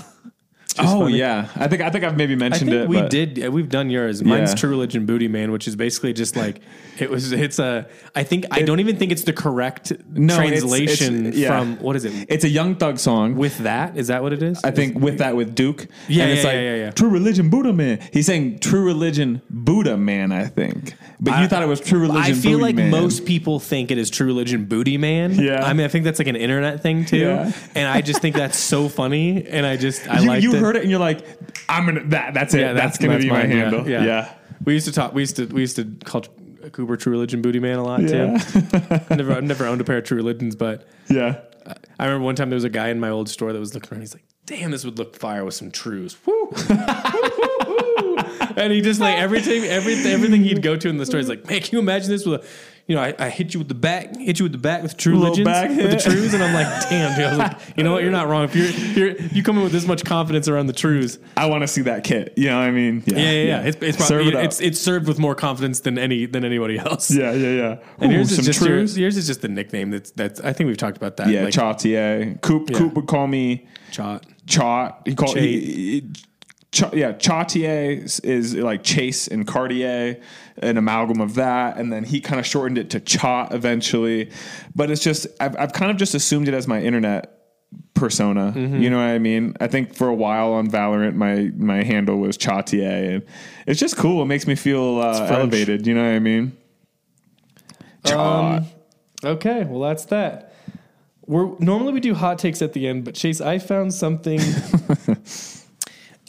oh funny. yeah, I think I think I've maybe I mentioned think it. we but- did. We've done yours. Mine's Yeah. True Religion Booty Man, which is basically just like it was. It's a. I think I don't even think it's the correct No, translation it's- yeah. from what is it? It's a Young Thug song. With that, is that what it is? I think with that with Duke. Yeah, and it's yeah, like yeah, yeah, yeah. True Religion Buddha Man. He's saying True Religion Buddha Man, I think. But you thought it was True Religion I feel Booty like Man. most people think it is True Religion Booty Man. Yeah. I mean, I think that's like an internet thing too, Yeah. and I just think that's so funny. And I just I you, liked you it. Heard it and you're like, I'm gonna that that's it. Yeah, that's, gonna be my yeah, handle. Yeah. We used to talk. We used to we used to call Cooper True Religion Booty Man a lot Yeah. too. I never I've never owned a pair of True Religions, but Yeah. I remember one time there was a guy in my old store that was looking around. He's like, "Damn, this would look fire with some Trues." Woo. and he just like everything, everything, everything he'd go to in the store. He's like, "Man, can you imagine this with a?" You know, I, I hit you with the back, hit you with the back with True Little back with the. Trues, and I'm like, damn, dude. I was like, you know what? You're not wrong. If you're, you're you come in with this much confidence around the Trues, I want to see that kit. You know what I mean? yeah, yeah, yeah. It's, it's probably it it's it's served with more confidence than any than anybody else. yeah, yeah, yeah. And Ooh, yours is just your, trues. yours is just the nickname. That's that's. I think we've talked about that. Yeah, like, Chautier. Coop Yeah. Coop would call me Chot. Chot. He called he- Ch- yeah, Chautier is, is like Chase and Cartier, an amalgam of that, and then he kind of shortened it to Chot eventually. But it's just I've I've kind of just assumed it as my internet persona. Mm-hmm. You know what I mean? I think for a while on Valorant, my my handle was Chautier, and it's just cool. It makes me feel uh, elevated. You know what I mean? Um, okay, well that's that. We're normally we do hot takes at the end, but Chase, I found something.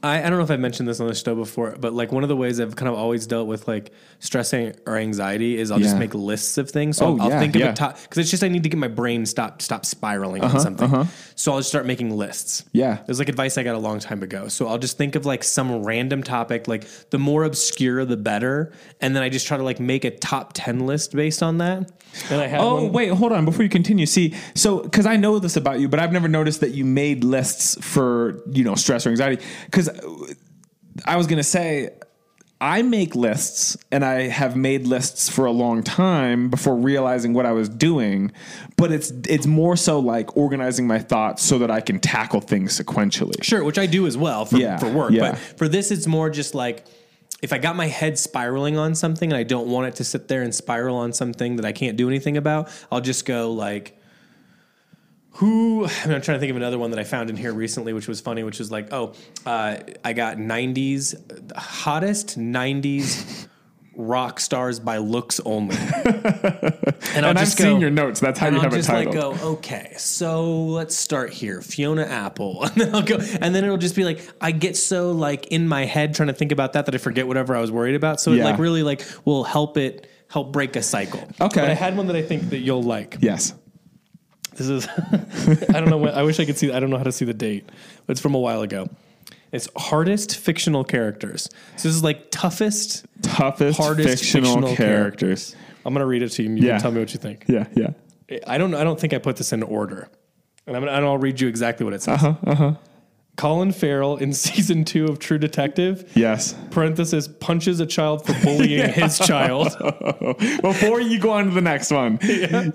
I, I don't know if I've mentioned this on the show before, but like one of the ways I've kind of always dealt with like stress or anxiety is I'll just make lists of things. So Oh, I'll yeah, think of yeah. a top because it's just I need to get my brain stop stop spiraling on something. So I'll just start making lists. Uh-huh, Yeah. It was like advice I got a long time ago. So I'll just think of like some random topic, like the more obscure the better, and then I just try to like make a top ten list based on that. And I have Oh one- wait, hold on before you continue. See, so because I know this about you, but I've never noticed that you made lists for you know stress or anxiety. Because I was gonna say. I make lists and I have made lists for a long time before realizing what I was doing, but it's it's more so like organizing my thoughts so that I can tackle things sequentially. Sure, which I do as well for, Yeah, for work. yeah. But for this, it's more just like if I got my head spiraling on something and I don't want it to sit there and spiral on something that I can't do anything about, I'll just go like, who? I mean, I'm trying to think of another one that I found in here recently, which was funny, which was like, oh, uh, I got 90s, hottest 90s rock stars by looks only. and, I'll And I've just seen your notes. That's how you I'll have it just like go, okay, so let's start here. Fiona Apple. And then I'll go and then it'll just be like I get so like in my head trying to think about that that I forget whatever I was worried about. So it like really like will help it help break a cycle. Okay. But I had one that I think that you'll like. yes. This is I don't know when I wish I could see I don't know how to see the date. But it's from a while ago. It's hardest fictional characters. So this is like toughest. Toughest Hardest fictional, fictional characters. I'm gonna read it to you and you Yeah. can tell me what you think. Yeah, yeah. I don't. I don't think I put this in order, and I'm. gonna- And I'll read you exactly what it says. Uh-huh, uh-huh. Colin Farrell in season two of True Detective. Yes. Parenthesis punches a child for bullying his child. Before you go on to the next one,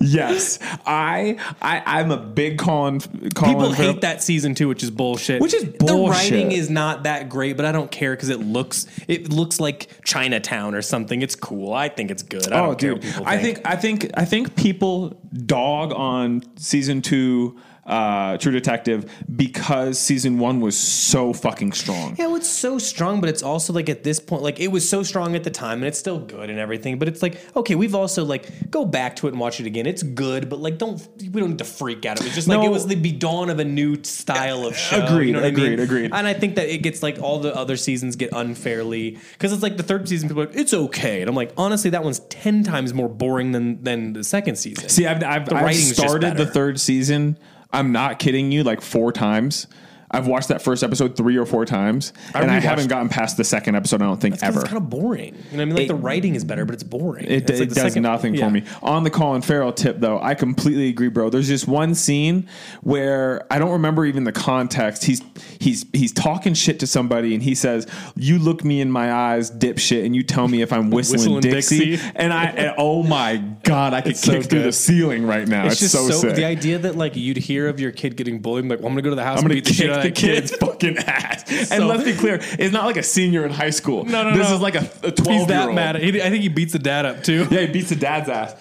yes, I, I, I'm a big Colin. Colin People Farrell- hate that season two, which is bullshit. Which is bullshit. The writing is not that great, but I don't care because it looks it looks like Chinatown or something. It's cool. I think it's good. I oh, don't Oh, care dude! I think. think I think I think people dog on season two, uh, True Detective, because season one was so fucking strong. Yeah, well, it's so strong, but it's also like at this point, like it was so strong at the time, and it's still good and everything. But it's like, okay, we've also like go back to it and watch it again. It's good, but like don't we don't need to freak out. It was just like No. it was the be dawn of a new style of show. Agreed, you know what I mean? agreed, agreed. And I think that it gets like all the other seasons get unfairly because it's like the third season, people are like it's okay, and I'm like honestly, that one's ten times more boring than than the second season. See, I've, I've, I've started the third season. I'm not kidding you, like four times. I've watched that first episode three or four times, and I haven't gotten past the second episode. I don't think ever. It's kind of boring. You know what I mean? Like the writing is better, but it's boring. It, It's it like the does nothing yeah. for me. On the Colin Farrell tip, though, I completely agree, bro. There's just one scene where I don't remember even the context. He's he's he's talking shit to somebody, and he says, "You look me in my eyes, dipshit, and you tell me if I'm whistling, Whistling Dixie." Dixie. And I, and, oh my god, I could It's so kick through the ceiling right now. It's, It's just so, so, sick. the idea that like you'd hear of your kid getting bullied, like, well, I'm gonna go to the house I'm and gonna beat the shit kick the of that kid. kid's fucking ass. and So- let's be clear, it's not like a senior in high school. No, no, this no. is like a, a 12 He's that year old. mad. He, I think he beats the dad up too. Yeah, he beats the dad's ass.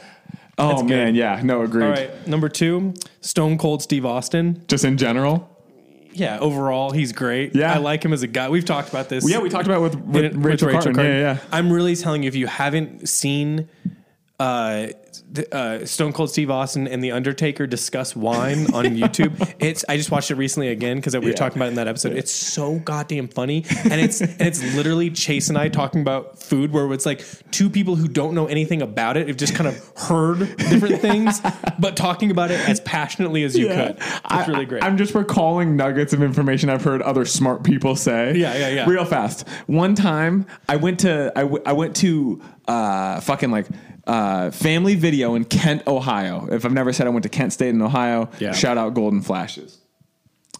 Oh good. man, yeah, no, agreed. All right, number two, Stone Cold Steve Austin. Just in general. Yeah, overall he's great. Yeah. I like him as a guy. We've talked about this. Yeah, we talked about it with, with, Rachel, Carter. Cartman. Yeah, yeah. I'm really telling you, if you haven't seen uh, uh, Stone Cold Steve Austin and The Undertaker discuss wine on YouTube, it's I just watched it recently again because we were Yeah. talking about it in that episode. It's so goddamn funny, and it's and it's literally Chase and I talking about food, where it's like two people who don't know anything about it have just kind of heard different things, but talking about it as passionately as you could. It's I- really great. I, am just recalling nuggets of information I've heard other smart people say. Yeah, yeah, yeah. Real fast. One time, I went to I, w- I went to uh, fucking like uh, family video in Kent, Ohio. If I've never said I went to Kent State in Ohio, Yeah. shout out Golden Flashes.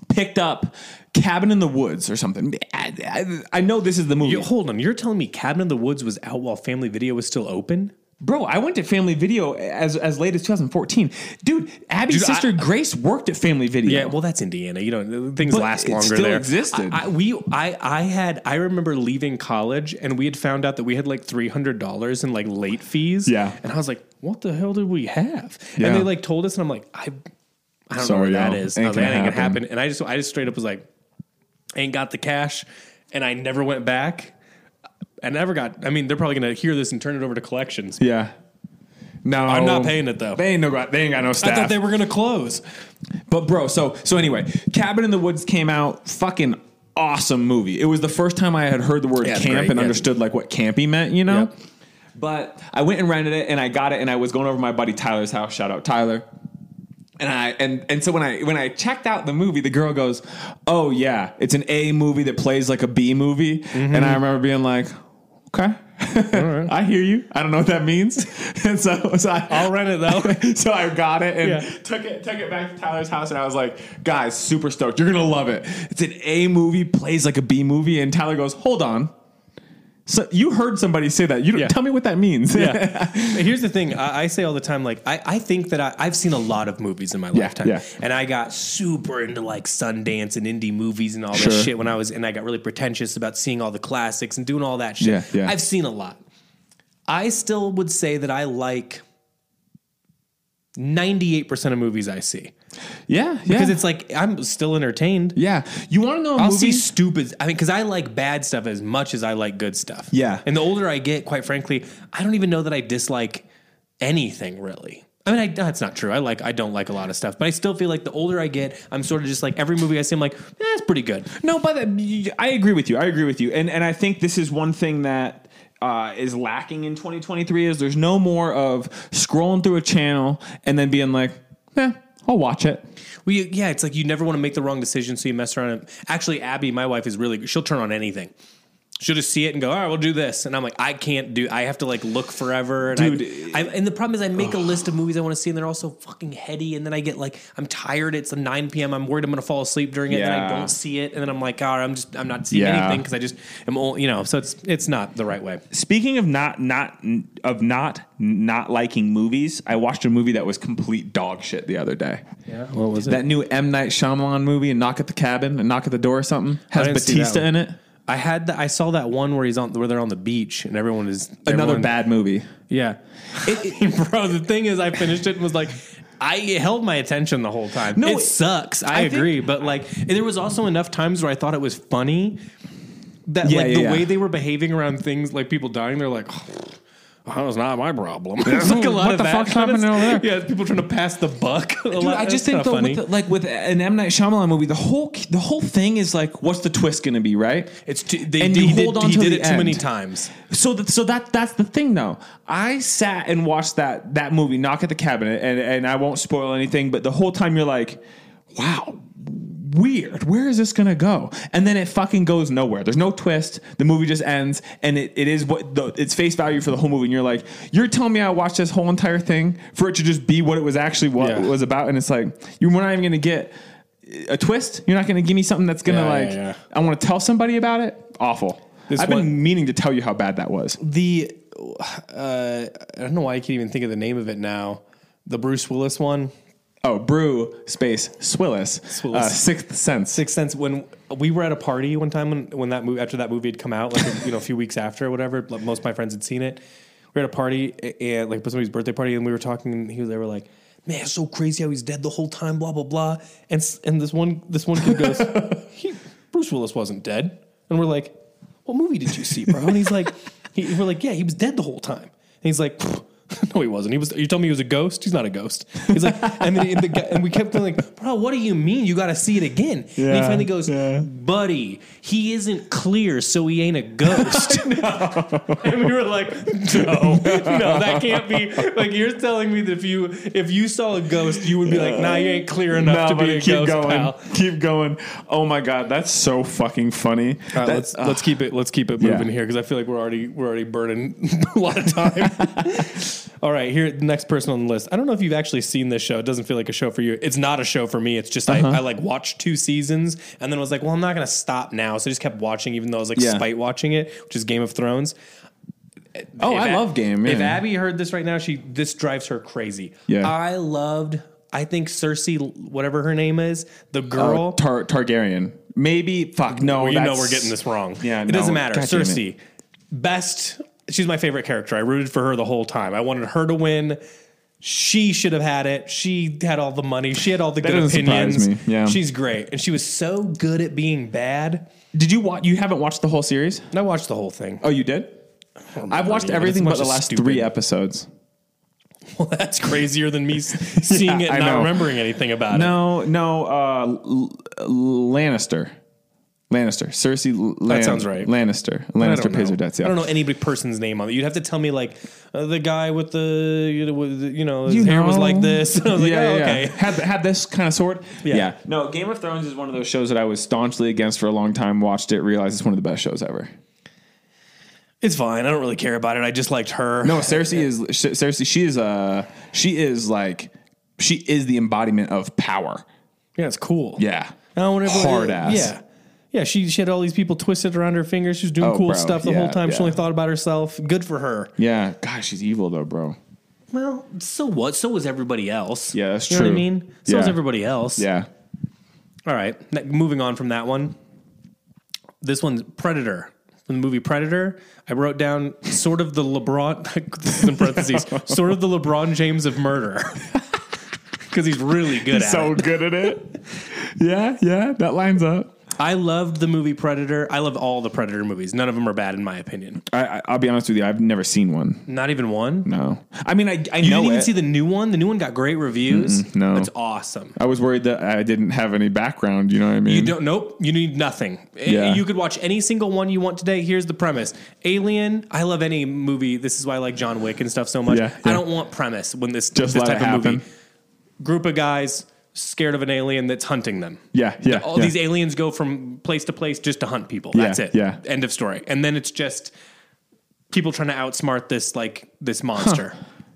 Picked up Cabin in the Woods or something. I, I- I know this is the movie. You- hold on, you're telling me Cabin in the Woods was out while Family Video was still open? Bro, I went to Family Video as as late as 2014. Dude, Abby's Dude, I- sister Grace worked at Family Video. Yeah, well, that's Indiana. You know, things But last longer still there. existed. I, I, we, I, I had, I remember leaving college, and we had found out that we had like three hundred dollars in like late fees. Yeah. and I was like, "What the hell did we have?" Yeah. And they like told us, and I'm like, "I, I don't know Sorry, where that is." Ain't I was like, "That ain't gonna happen." happen." And I just, I just straight up was like, "Ain't got the cash," and I never went back. I never got. I mean, they're probably gonna hear this and turn it over to collections. Yeah. No, I'm not paying it though. They ain't no. They ain't got no staff. I staff. thought they were gonna close. but bro, so so anyway, Cabin in the Woods came out fucking awesome movie. It was the first time I had heard the word Yeah, it's camp great, and yeah. understood like what campy meant, you know. Yep. But I went and rented it and I got it and I was going over to my buddy Tyler's house. Shout out Tyler. And I and and so when I when I checked out the movie, the girl goes, "Oh yeah, it's an A movie that plays like a B movie." And I mm-hmm. remember being like, "Okay, I hear you. I don't know what that means." and so, so I, I'll rent it though. so I got it and Yeah. took it took it back to Tyler's house and I was like, guys, super stoked. You're gonna love it. It's an A movie, plays like a B movie, and Tyler goes, Hold on. So you heard somebody say that. You don't Yeah. tell me what that means. yeah. Here's the thing. I, I say all the time, like I, I think that I, I've seen a lot of movies in my Yeah, lifetime, yeah. and I got super into like Sundance and indie movies and all Sure. this shit when I was, and I got really pretentious about seeing all the classics and doing all that shit. Yeah, yeah. I've seen a lot. I still would say that I like. 98% of movies I see. Yeah, yeah. Because it's like I'm still entertained. yeah. You want to know a I'll movie? see stupid. I mean, because I like bad stuff as much as I like good stuff. Yeah. And the older I get, quite frankly, I don't even know that I dislike anything really. I mean, I, that's not true. I like, I don't like a lot of stuff, but I still feel like the older I get, I'm sort of just like every movie I see, I'm like, eh, it's pretty good. No, but I agree with you. I agree with you, and and I think this is one thing that uh, is lacking in 2023 is there's no more of scrolling through a channel and then being like, eh, I'll watch it. Well, you, yeah, it's like you never want to make the wrong decision, so you mess around. Actually, Abby, my wife, is really. She'll turn on anything. She'll just see it and go, "All right, we'll do this," and I'm like, "I can't do. I have to like look forever." And Dude. I, I, and the problem is, I make a list of movies I want to see, and they're all so fucking heady. And then I get like, I'm tired. It's 9 p.m. I'm worried I'm going to fall asleep during it, and I don't see it, and then I'm like, "All right, I'm just, I'm not seeing Yeah. anything because I just am, all, you know." So it's, it's not the right way. Speaking of not not of not not liking movies, I watched a movie that was complete dog shit the other day. Yeah, what was it? That new M Night Shyamalan movie, and Knock at the Cabin, and Knock at the Door or something, has didn't see that Batista in it. I had, the, I saw that one where he's on, where they're on the beach, and everyone is Another bad movie. Yeah. Bro, the thing is, I finished it and was like, I held my attention the whole time. No, it it- sucks. I, I think- agree. but like, there was also enough times where I thought it was funny that Yeah, like yeah, the yeah. way they were behaving around things like people dying, they're like, oh, that was not my problem. It's like a lot What of the that fuck's happening over there? Yeah, people trying to pass the buck. a Dude, lot. I just That's think kinda though, funny. with the, like with an M Night Shyamalan movie, the whole the whole thing is like, what's the twist going to be, right? it's too, they, and he you did, hold on he till did the it too many end. times. So that so that that's the thing though. I sat and watched that that movie, Knock at the Cabinet, and and I won't spoil anything, but the whole time you're like, wow. Weird. Where is this gonna go? And then it fucking goes nowhere. There's no twist. The movie just ends, and it, it is what the, it's face value for the whole movie. And you're like, you're telling me I watched this whole entire thing for it to just be what it was actually what Yeah. it was about, and it's like you're not even gonna get a twist. You're not gonna give me something that's gonna Yeah, like yeah. I want to tell somebody about it. Awful. This I've been meaning to tell you how bad that was. The uh, I don't know why I can't even think of the name of it now. The Bruce Willis one. Oh, Brew Space Swillis, Swillis. Uh, Sixth Sense. Sixth Sense. When we were at a party one time when, when that movie after that movie had come out, like you know a few weeks after or whatever, like, most of my friends had seen it. We were at a party and like somebody's birthday party, and we were talking. And he was they were like, "Man, it's so crazy how he's dead the whole time." Blah blah blah. And and this one this one kid goes, he, "Bruce Willis wasn't dead." And we're like, "What movie did you see, bro?" And he's like, he, "We're like, yeah, he was dead the whole time." And he's like. No, he wasn't. He was. You told me he was a ghost. He's not a ghost. He's like, and then the guy, and we kept going like, bro, what do you mean? You got to see it again. and he finally goes, yeah. buddy, he isn't clear, so he ain't a ghost. and we were like, no, no, that can't be. Like you're telling me that if you if you saw a ghost, you would be like, nah, you ain't clear enough to be a keep ghost, going. pal. Keep going. Oh my god, that's so fucking funny. All right, That- let's uh, let's keep it let's keep it Yeah. moving here because I feel like we're already we're already burning a lot of time. All right, here the next person on the list. I don't know if you've actually seen this show. It doesn't feel like a show for you. It's not a show for me. It's just Uh-huh. I, I like watched two seasons and then I was like, well, I'm not gonna stop now. So I just kept watching, even though I was like Yeah. spite watching it, which is Game of Thrones. oh, If I A- love game. If. Abby heard this right now, she this drives her crazy. Yeah. I loved. I think Cersei, whatever her name is, the Oh, girl. Tar- Targaryen. Maybe. Fuck no. Well, you know we're getting this wrong. Yeah, it no, doesn't matter. God. Cersei, best. She's my favorite character. I rooted for her the whole time. I wanted her to win. She should have had it. She had all the money. She had all the good opinions. Yeah. she's great, and she was so good at being bad. Did you watch? You haven't watched the whole series? I watched the whole thing. Oh, you did. I've watched everything but the last stupid- three episodes. Well, that's crazier than me seeing Yeah, it I and not know. remembering anything about it. No, no. Uh, L- Lannister. Lannister. Cersei. L- Lan- sounds right. Lannister. Lannister don't pays know. her debts. Yeah. I don't know any person's name on it. You'd have to tell me like uh, the guy with the you know, with you know his You hair was like this. I was like, yeah, oh, yeah, okay. yeah. Had had this kind of sword. Yeah. No, Game of Thrones is one of those shows that I was staunchly against for a long time. Watched it, realized it's one of the best shows ever. It's fine. I don't really care about it. I just liked her. No, Cersei is Cersei. She is uh she is like she is the embodiment of power. Yeah, it's cool. Yeah. Whatever. Hard ass. Yeah. Yeah, she, she had all these people twisted around her fingers. She was doing Oh, cool bro, stuff the yeah, whole time. She yeah. only thought about herself. Good for her. Yeah. Gosh, she's evil though, bro. Well, so what? So was everybody else. Yeah, that's you know what I true. mean? So was Yeah. everybody else. Yeah. All right. ne- Moving on from that one. This one's Predator. From the movie Predator, I wrote down sort of the LeBron, in parentheses, sort of the LeBron James of murder. Because he's really good at So it. good at it. yeah, yeah, that lines up. I loved the movie Predator. I love all the Predator movies. None of them are bad in my opinion. I, I, I'll be honest with you. I've never seen one. Not even one. No, I mean, I, I You know didn't even it. see the new one. The new one got great reviews. no. it's awesome. I was worried that I didn't have any background. You know what I mean? You don't. Nope. You need nothing. Yeah. You could watch any single one you want today. Here's the premise: Alien. I love any movie. This is why I like John Wick and stuff so much. Yeah, I don't want premise when this Just this type of happen. movie. Group of guys scared of an alien that's hunting them. Yeah, yeah. All yeah. these aliens go from place to place just to hunt people. Yeah, That's it. yeah. End of story. And then it's just people trying to outsmart this like this monster.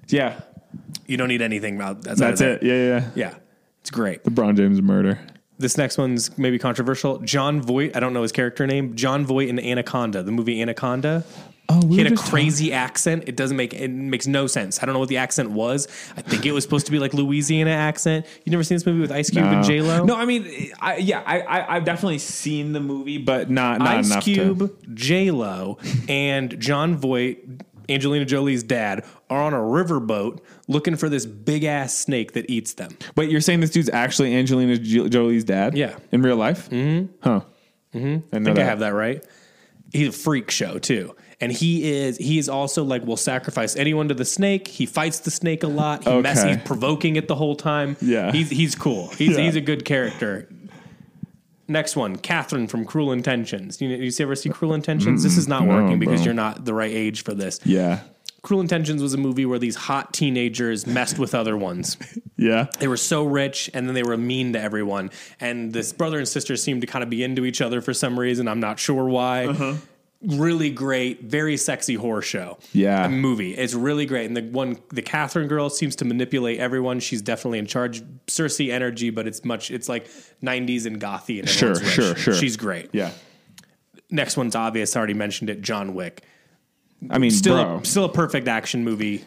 yeah, You don't need anything about that. that's it. Yeah, yeah. yeah. Yeah. It's great. LeBron James murder. This next one's maybe controversial. Jon Voight, I don't know his character name. Jon Voight in Anaconda, the movie Anaconda. Oh, we He had a just crazy accent. It doesn't make it makes no sense. I don't know what the accent was. I think it was supposed to be like Louisiana accent. You never seen this movie with Ice Cube and No. J Lo? No, I mean, I, yeah, I, I, I've definitely seen the movie, but not, not Ice enough to. Cube, J Lo, and Jon Voight, Angelina Jolie's dad, are on a riverboat looking for this big ass snake that eats them. Wait, you're saying this dude's actually Angelina Jolie's dad? Yeah. in real life. Mm-hmm. Huh. Mm-hmm. I, I think I have that right. He's a freak show too. And he is he is also like will sacrifice anyone to the snake. He fights the snake a lot. He mess, he's provoking it the whole time. Yeah. He's he's cool. He's Yeah. he's a good character. Next one, Kathryn from Cruel Intentions. You, you ever see Cruel Intentions? this is not Mm, no, working because bro. you're not the right age for this. Yeah, Cruel Intentions was a movie where these hot teenagers messed with other ones. yeah. They were so rich and then they were mean to everyone. And this brother and sister seemed to kind of be into each other for some reason. I'm not sure why. Uh-huh. Really great, very sexy horror show. Yeah. A movie. It's really great. And the one, the Kathryn girl seems to manipulate everyone. She's definitely in charge. Cersei energy, but it's much, it's like 90s and gothy and Sure, rich. sure, sure. She's great. Yeah. Next one's obvious. I already mentioned it. John Wick. I mean, Still, bro. still a perfect action movie.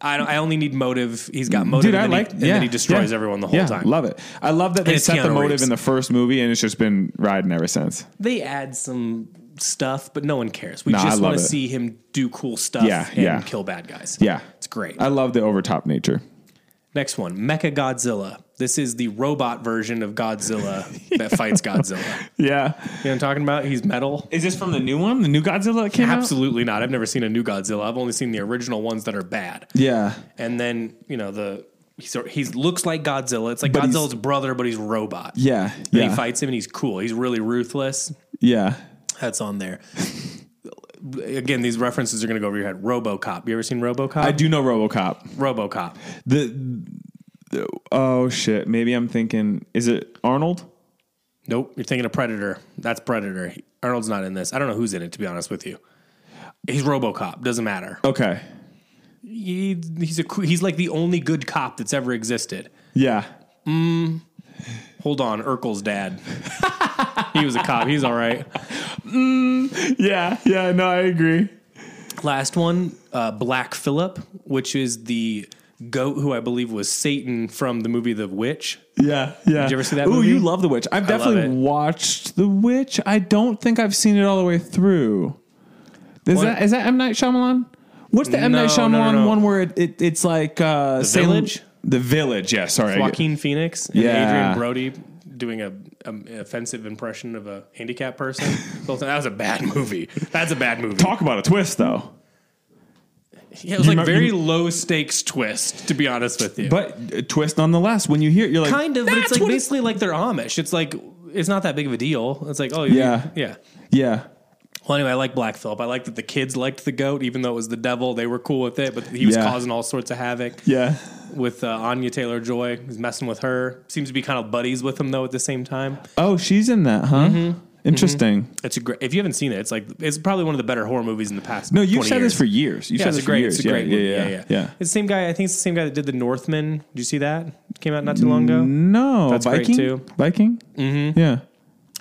I, don't, I only need motive. He's got motive. Dude, I and like. he, and yeah, then he destroys yeah, everyone the whole yeah, time. Love it. I love that they it's set the motive Reeves. in the first movie, and it's just been riding ever since. they add some stuff, but no one cares. We No, just want to see him do cool stuff Yeah, and yeah. kill bad guys. Yeah, It's great. I love the overtop nature. Next one, Mecha Godzilla. This is the robot version of Godzilla that fights Godzilla. Yeah. You Yeah. know what I'm talking about? He's metal. Is this from the new one? The new Godzilla that came out? Absolutely not. I've never seen a new Godzilla. I've only seen the original ones that are bad. Yeah. And then, you know, the he sort he looks like Godzilla. It's like But Godzilla's brother, but he's robot. Yeah. And Yeah. he fights him and he's cool. He's really ruthless. yeah. That's on there. Again, these references are going to go over your head. RoboCop. You ever seen RoboCop? I do know RoboCop. RoboCop. The, the oh shit. Maybe I'm thinking. Is it Arnold? Nope, you're thinking of Predator. That's Predator. Arnold's not in this. I don't know who's in it to be honest with you. He's RoboCop. Doesn't matter. Okay. He, he's a he's like the only good cop that's ever existed. Yeah. Mm. Hold on, Urkel's dad. he was a cop. He's all right. Yeah. Yeah. No, I agree. Last one, uh, Black Phillip, which is the goat who I believe was Satan from the movie The Witch. Yeah. Yeah. Did you ever see that Ooh, movie? you love The Witch. I've I definitely watched The Witch. I don't think I've seen it all the way through. Is What? that is that M Night Shyamalan? What's the M Night No, no, Shyamalan no, no. one where it, it it's like uh, the Village? The Village. Yeah. Sorry. Joaquin Phoenix and Yeah. Adrien Brody doing a, a offensive impression of a handicapped person. That was a bad movie. That's a bad movie. Talk about a twist, though. Yeah, it was like remember- very you- low stakes twist, to be honest with you. But a twist nonetheless. When you hear, it, you're like, kind of, but it's "That's like what it-" basically like they're Amish. It's like it's not that big of a deal. It's like, oh Yeah. yeah. Yeah. Well, anyway, I like Black Phillip. I like that the kids liked the goat, even though it was the devil. They were cool with it, but he was Yeah. causing all sorts of havoc Yeah. with uh, Anya Taylor Joy. He's messing with her. Seems to be kind of buddies with him though. At the same time, Oh, she's in that, huh? Mm-hmm. Interesting. it's a great. If you haven't seen it, it's like it's probably one of the better horror movies in the past. No, you've 20 said years. this for years. You've Yeah, said it's this a great, for years. it's a great yeah, movie. Yeah, Yeah, yeah, yeah, It's the same guy. I think it's the same guy that did the Northman. Did you see that? Came out not too long ago. No, That's great, Viking. too. Viking. Mm-hmm. Yeah.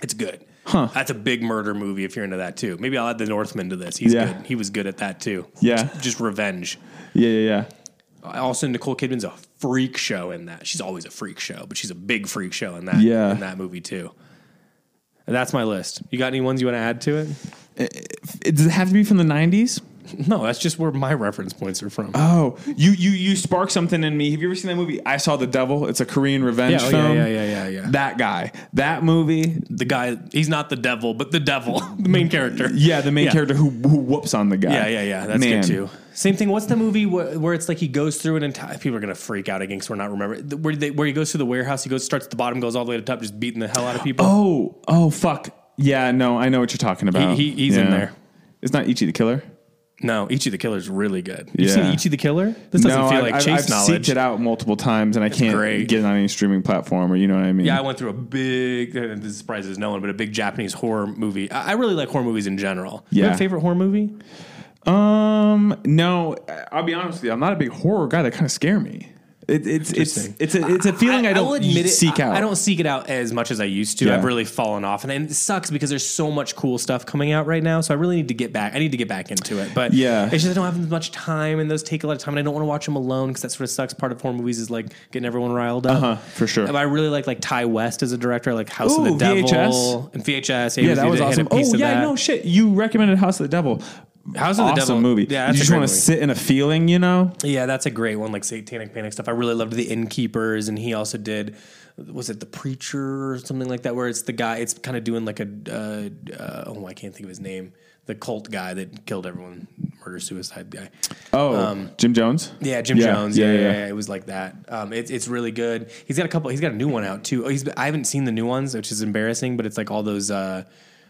It's good. Huh. That's a big murder movie if you're into that too. Maybe I'll add the Northman to this. He's Yeah. good. He was good at that too. Yeah. Just revenge. Yeah. Yeah. Yeah. Uh, also, Nicole Kidman's a freak show in that. She's always a freak show, but she's a big freak show in that. Yeah. in that movie too. And that's my list. You got any ones you want to add to it? Uh, uh, it- Does it have to be from the '90s? No, that's just where my reference points are from. Oh, you you you sparked something in me. Have you ever seen that movie? I saw the devil. It's a Korean revenge yeah, oh, film. yeah, yeah, yeah, yeah, yeah. That guy. That movie. the guy, he's not the devil, but the devil, the main character. Yeah, the main Yeah. character who who whoops on the guy. Yeah, yeah, yeah. That's Man. good too. Same thing. What's the movie where, where it's like he goes through an entire? People are gonna freak out again because we're not remembering where they, where he goes through the warehouse. He goes starts at the bottom, goes all the way to the top, just beating the hell out of people. Oh, oh, fuck. Yeah, no, I know what you're talking about. he- he's in there. It's not Ichi the Killer. No, Ichi the Killer's really good. You've Yeah. seen Ichi the Killer? This doesn't no, feel I've, like I've, chase I've knowledge. seeked it out multiple times, and I can't great. get it on any streaming platform, or you know what I mean. Yeah, I went through a big. uh, This surprises no one, but a big Japanese horror movie. I, I really like horror movies in general. You have Yeah. a favorite horror movie? Um, no, I'll be honest with you. I'm not a big horror guy. That kind of scare me. It, it's it's it's a it's a feeling I, don't will admit seek I- out. I don't seek it out as much as I used to. Yeah. I've really fallen off, and, and it sucks because there's so much cool stuff coming out right now. So I really need to get back. I need to get back into it, but Yeah. it's just I don't have as much time, and those take a lot of time, and I don't want to watch them alone because that sort of sucks. Part of horror movies is like getting everyone riled up. Uh-huh, for sure. But I really like like Ti West as a director, like House of Ooh, the Devil VHS. and VHS. Yeah, that was awesome. Oh yeah, no shit. You recommended House of the Devil. House of the awesome Devil movie. Yeah, you just want to sit in a feeling, you know. Yeah, that's a great one, like Satanic Panic stuff. I really loved The Innkeepers, and he also did, was it The Preacher or something like that, where it's the guy, it's kind of doing like a, uh, uh, oh, I can't think of his name, the cult guy that killed everyone, murder suicide guy. Oh, um, Jim Jones. Yeah, Jim Yeah, Jones. yeah, Yeah, yeah, yeah. yeah, It was like that. Um, it's it's really good. He's got a couple. He's got a new one out too. Oh, he's. I haven't seen the new ones, which is embarrassing. But it's like all those. Uh,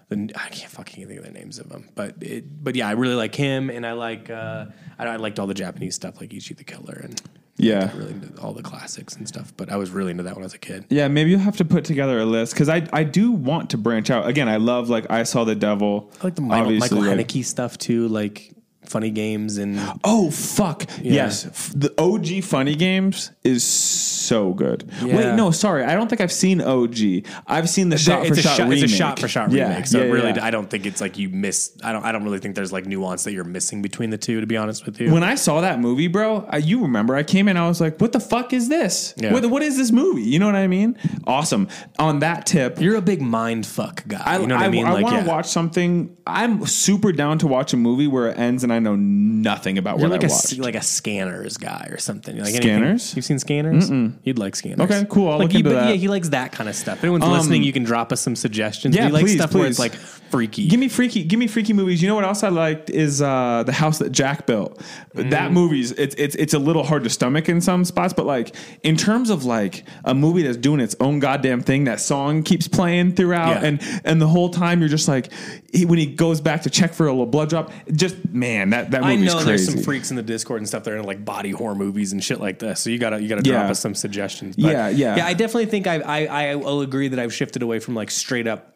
the, I can't fucking think of the names of them. But it. But yeah, I really like him, and I like. Uh, I, I liked all the Japanese stuff, like Ichi the Killer, and Yeah. really into all the classics and stuff. But I was really into that when I was a kid. Yeah, maybe you'll have to put together a list because I I do want to branch out. Again, I love like I saw the devil. I like the Michael, Michael like- Haneke stuff too, like funny games and. Oh fuck yes, the OG Funny Games is so good. Yeah. Wait, no, sorry, I don't think I've seen OG. I've seen the shot for it's, a shot shot, remake. it's a shot for shot Yeah, remake. So yeah, really. I don't think it's like you miss. I don't. I don't really think there's like nuance that you're missing between the two. To be honest with you, when I saw that movie, bro, I, you remember I came in, I was like, "What the fuck is this? Yeah. What, what is this movie?" You know what I mean? Awesome. On that tip, You're a big mind fuck guy. you know what I, mean? I like, want to watch something. I'm super down to watch a movie where it ends and I know nothing about You're what like I a watched. like a scanners guy or something. Like anything- Scanners? You've seen scanners? You'd like scanners. Okay, cool. I'll like look he, into but that. Um, Yeah, he likes that kind of stuff. If anyone's listening, you can drop us some suggestions. yeah, he likes please, stuff where it's please. like freaky. Give me freaky, give me freaky movies. You know what else I liked is uh, the house that Jack built. Mm. That movie's it's it's it's a little hard to stomach in some spots, but like in terms of like a movie that's doing its own goddamn thing, that song keeps playing throughout, Yeah. and and the whole time you're just like he, when he goes back to check for a little blood drop, just man, that that I movie's know crazy. there's some freaks in the Discord and stuff that are in like body horror movies and shit like this. So you gotta you gotta drop us some suggestions. Yeah, yeah. yeah. I definitely think I I I will agree that I've shifted away from like straight up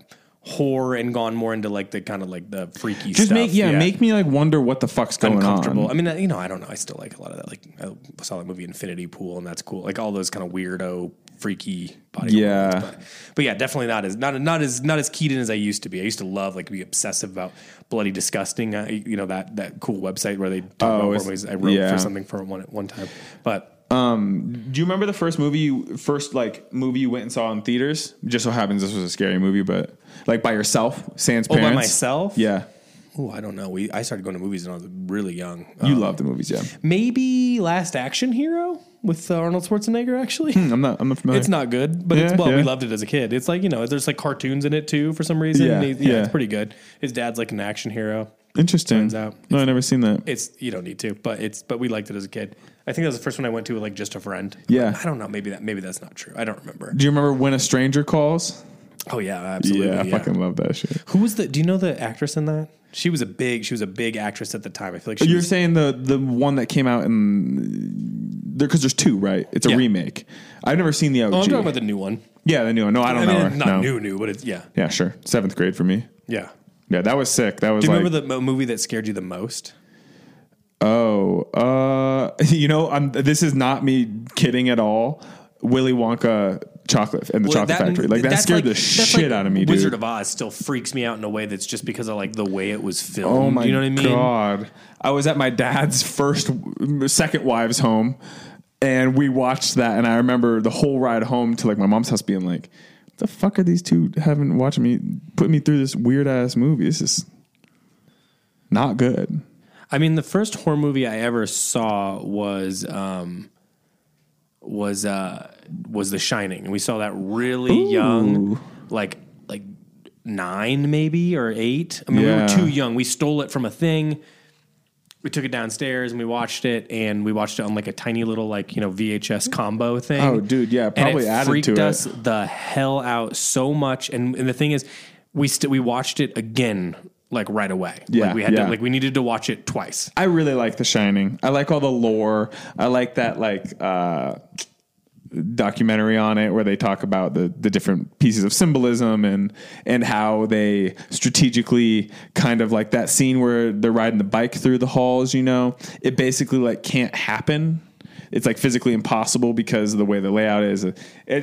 horror and gone more into like the kind of like the freaky just stuff. make yeah, make me like wonder what the fuck's going uncomfortable. on. I mean, you know, I don't know. I still like a lot of that. Like I saw that movie Infinity Pool, and that's cool. Like all those kind of weirdo, freaky body. Yeah. but, but yeah, definitely not as not not as not as keyed in as I used to be. I used to love like be obsessive about bloody disgusting. Uh, you know that that cool website where they talk about horror is- movies. I wrote yeah. for something for one at one time, but. Um, Do you remember the first movie you first like movie you went and saw in theaters? Just so happens this was a scary movie, but like by yourself, sans Oh, by myself? Yeah. Oh, I don't know. We I started going to movies when I was really young. You Um, love the movies, yeah. maybe Last Action Hero with uh, Arnold Schwarzenegger. Actually, I'm not I'm not familiar. It's not good, but it's Yeah, well, we loved it as a kid. It's like you know, there's like cartoons in it too for some reason. Yeah, He- yeah, yeah. it's pretty good. His dad's like an action hero. interesting. turns out. No, I never seen that. It's you don't need to, but it's but we liked it as a kid. I think that was the first one I went to with like just a friend. Yeah. I don't know. Maybe that maybe that's not true. I don't remember. Do you remember when a stranger calls? Oh yeah, absolutely. yeah, I yeah. fucking love that shit. Who was the? Do you know the actress in that? She was a big. She was a big actress at the time. I feel like she You're was, saying the the one that came out in there because there's two, right? It's a Yeah. remake. I've never seen the OG. Oh, I'm talking about the new one. yeah, the new one. No, I don't I know. her. not no. new, new, but it's yeah, Yeah, sure. Seventh grade for me. yeah. Yeah, that was sick. That was Do you like, remember the mo- movie that scared you the most? oh, uh, you know, I'm, this is not me kidding at all. Willy Wonka chocolate and the Well, chocolate that- factory, like that scared the shit like out of me, Dude. Wizard of Oz still freaks me out in a way that's just because of like the way it was filmed. Oh my you know what I mean? god! I was at my dad's first, second wife's home, and we watched that. And I remember the whole ride home to like my mom's house, being like, the fuck are these two having watching me put me through this weird ass movie? This is not good." I mean, the first horror movie I ever saw was um, was uh, was The Shining, and we saw that really young, like like nine maybe or eight. I mean, we were too young. We stole it from a thing. We took it downstairs and we watched it, and we watched it on like a tiny little like you know VHS combo thing. Oh, dude, yeah, probably and it added freaked to it. us the hell out so much. And, and the thing is, we st- we watched it again like right away. Yeah, like we had yeah. to like we needed to watch it twice. I really like The Shining. I like all the lore. I like that like uh, documentary on it where they talk about the the different pieces of symbolism and and how they strategically kind of like that scene where they're riding the bike through the halls. You know, it basically like can't happen. It's like physically impossible because of the way the layout is. It,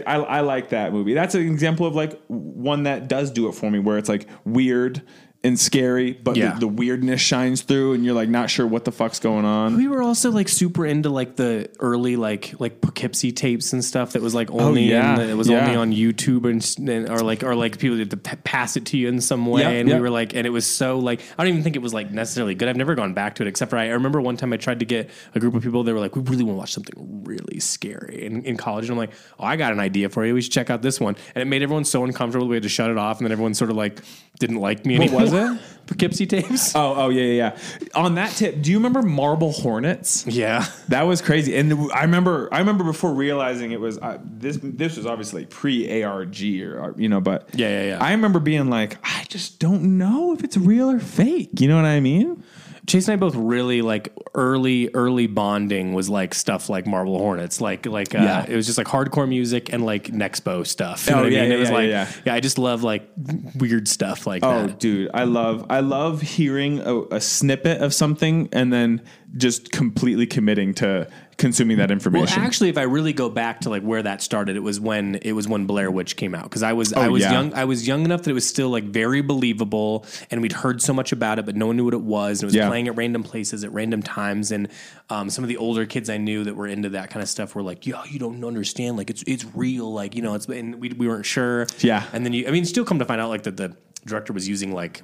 I, I like that movie. That's an example of like one that does do it for me, where it's like weird and scary, but Yeah. the, the weirdness shines through, and you're like not sure what the fuck's going on. We were also like super into like the early like like Poughkeepsie tapes and stuff that was like oh, only Oh, yeah. the, it was Yeah. only on YouTube and, and or like or like people had to p- pass it to you in some way Yep, and yep. we were like and it was so like I don't even think it was like necessarily good. I've never gone back to it except for I, I remember one time I tried to get a group of people they were like we really want to watch something really scary in, in college and I'm like oh I got an idea for you we should check out this one and it made everyone so uncomfortable we had to shut it off and then everyone sort of like didn't like me anymore. Was it? Poughkeepsie tapes. Oh, oh yeah, yeah, yeah. On that tip, do you remember Marble Hornets? yeah. That was crazy, and I remember. I remember before realizing it was uh, this. This was obviously pre ARG or uh, you know, but Yeah, yeah, yeah. I remember being like, I just don't know if it's real or fake. You know what I mean? Chase and I both really like early, early bonding was like stuff like Marble Hornets, like like uh, Yeah. it was just like hardcore music and like Nexpo stuff. You Oh, know what yeah, I mean? yeah, it was yeah, like yeah. yeah, I just love like weird stuff like that. Oh, that. dude, I love I love hearing a, a snippet of something and then just completely committing to consuming that information. Well, actually, if I really go back to like where that started, it was when it was when Blair Witch came out because I was I Oh, was yeah. young I was young enough that it was still like very believable and we'd heard so much about it, but no one knew what it was. And it was Yeah. playing at random places at random times, and um, some of the older kids I knew that were into that kind of stuff were like, "Yo, you don't understand. Like it's it's real. Like you know, it's." And we we weren't sure. Yeah. And then you, I mean, still come to find out like that the director was using like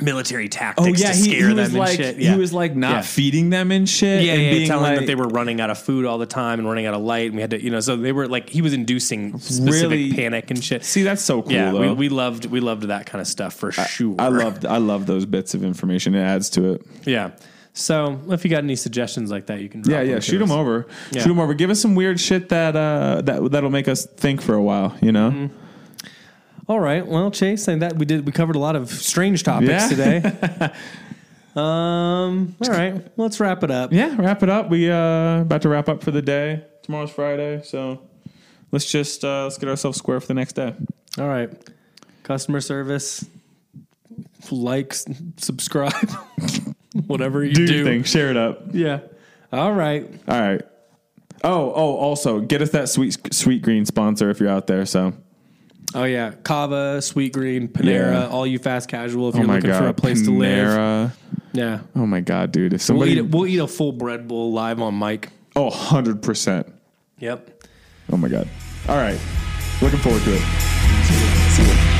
military oh tactics yeah, to he, scare he them was and like shit. he was like not Yeah. feeding them and shit. Yeah, and yeah, being telling like, them that they were running out of food all the time and running out of light, and we had to, you know, so they were like he was inducing specific Really- panic and shit. See, that's so cool. yeah, we, we loved we loved that kind of stuff for sure. I loved I love those bits of information. It adds to it. yeah. So if you got any suggestions like that, you can Yeah, yeah. Shoot them over. Yeah. Shoot them over. Give us some weird shit that uh, that that'll make us think for a while. You know. Mm-hmm. All right, well, Chase, and that we did we covered a lot of strange topics Yeah. today. um, all right, let's wrap it up. Yeah. Wrap it up. We uh about to wrap up for the day. Tomorrow's Friday, so let's just uh, let's get ourselves square for the next day. All right, customer service, likes, subscribe, whatever you Do, do. your thing. Share it up. Yeah. All right. All right. Oh, oh. Also, get us that sweet sweet green sponsor if you're out there. So. Oh yeah, Cava, Sweet Green, Panera, Yeah. all you fast casual. If Oh you're my looking god. for a place to live, Panera. yeah, Oh my god, dude! If we'll somebody, eat, a, we'll eat a full bread bowl live on mic. oh, 100 percent. Yep. Oh my god! All right, looking forward to it. See you.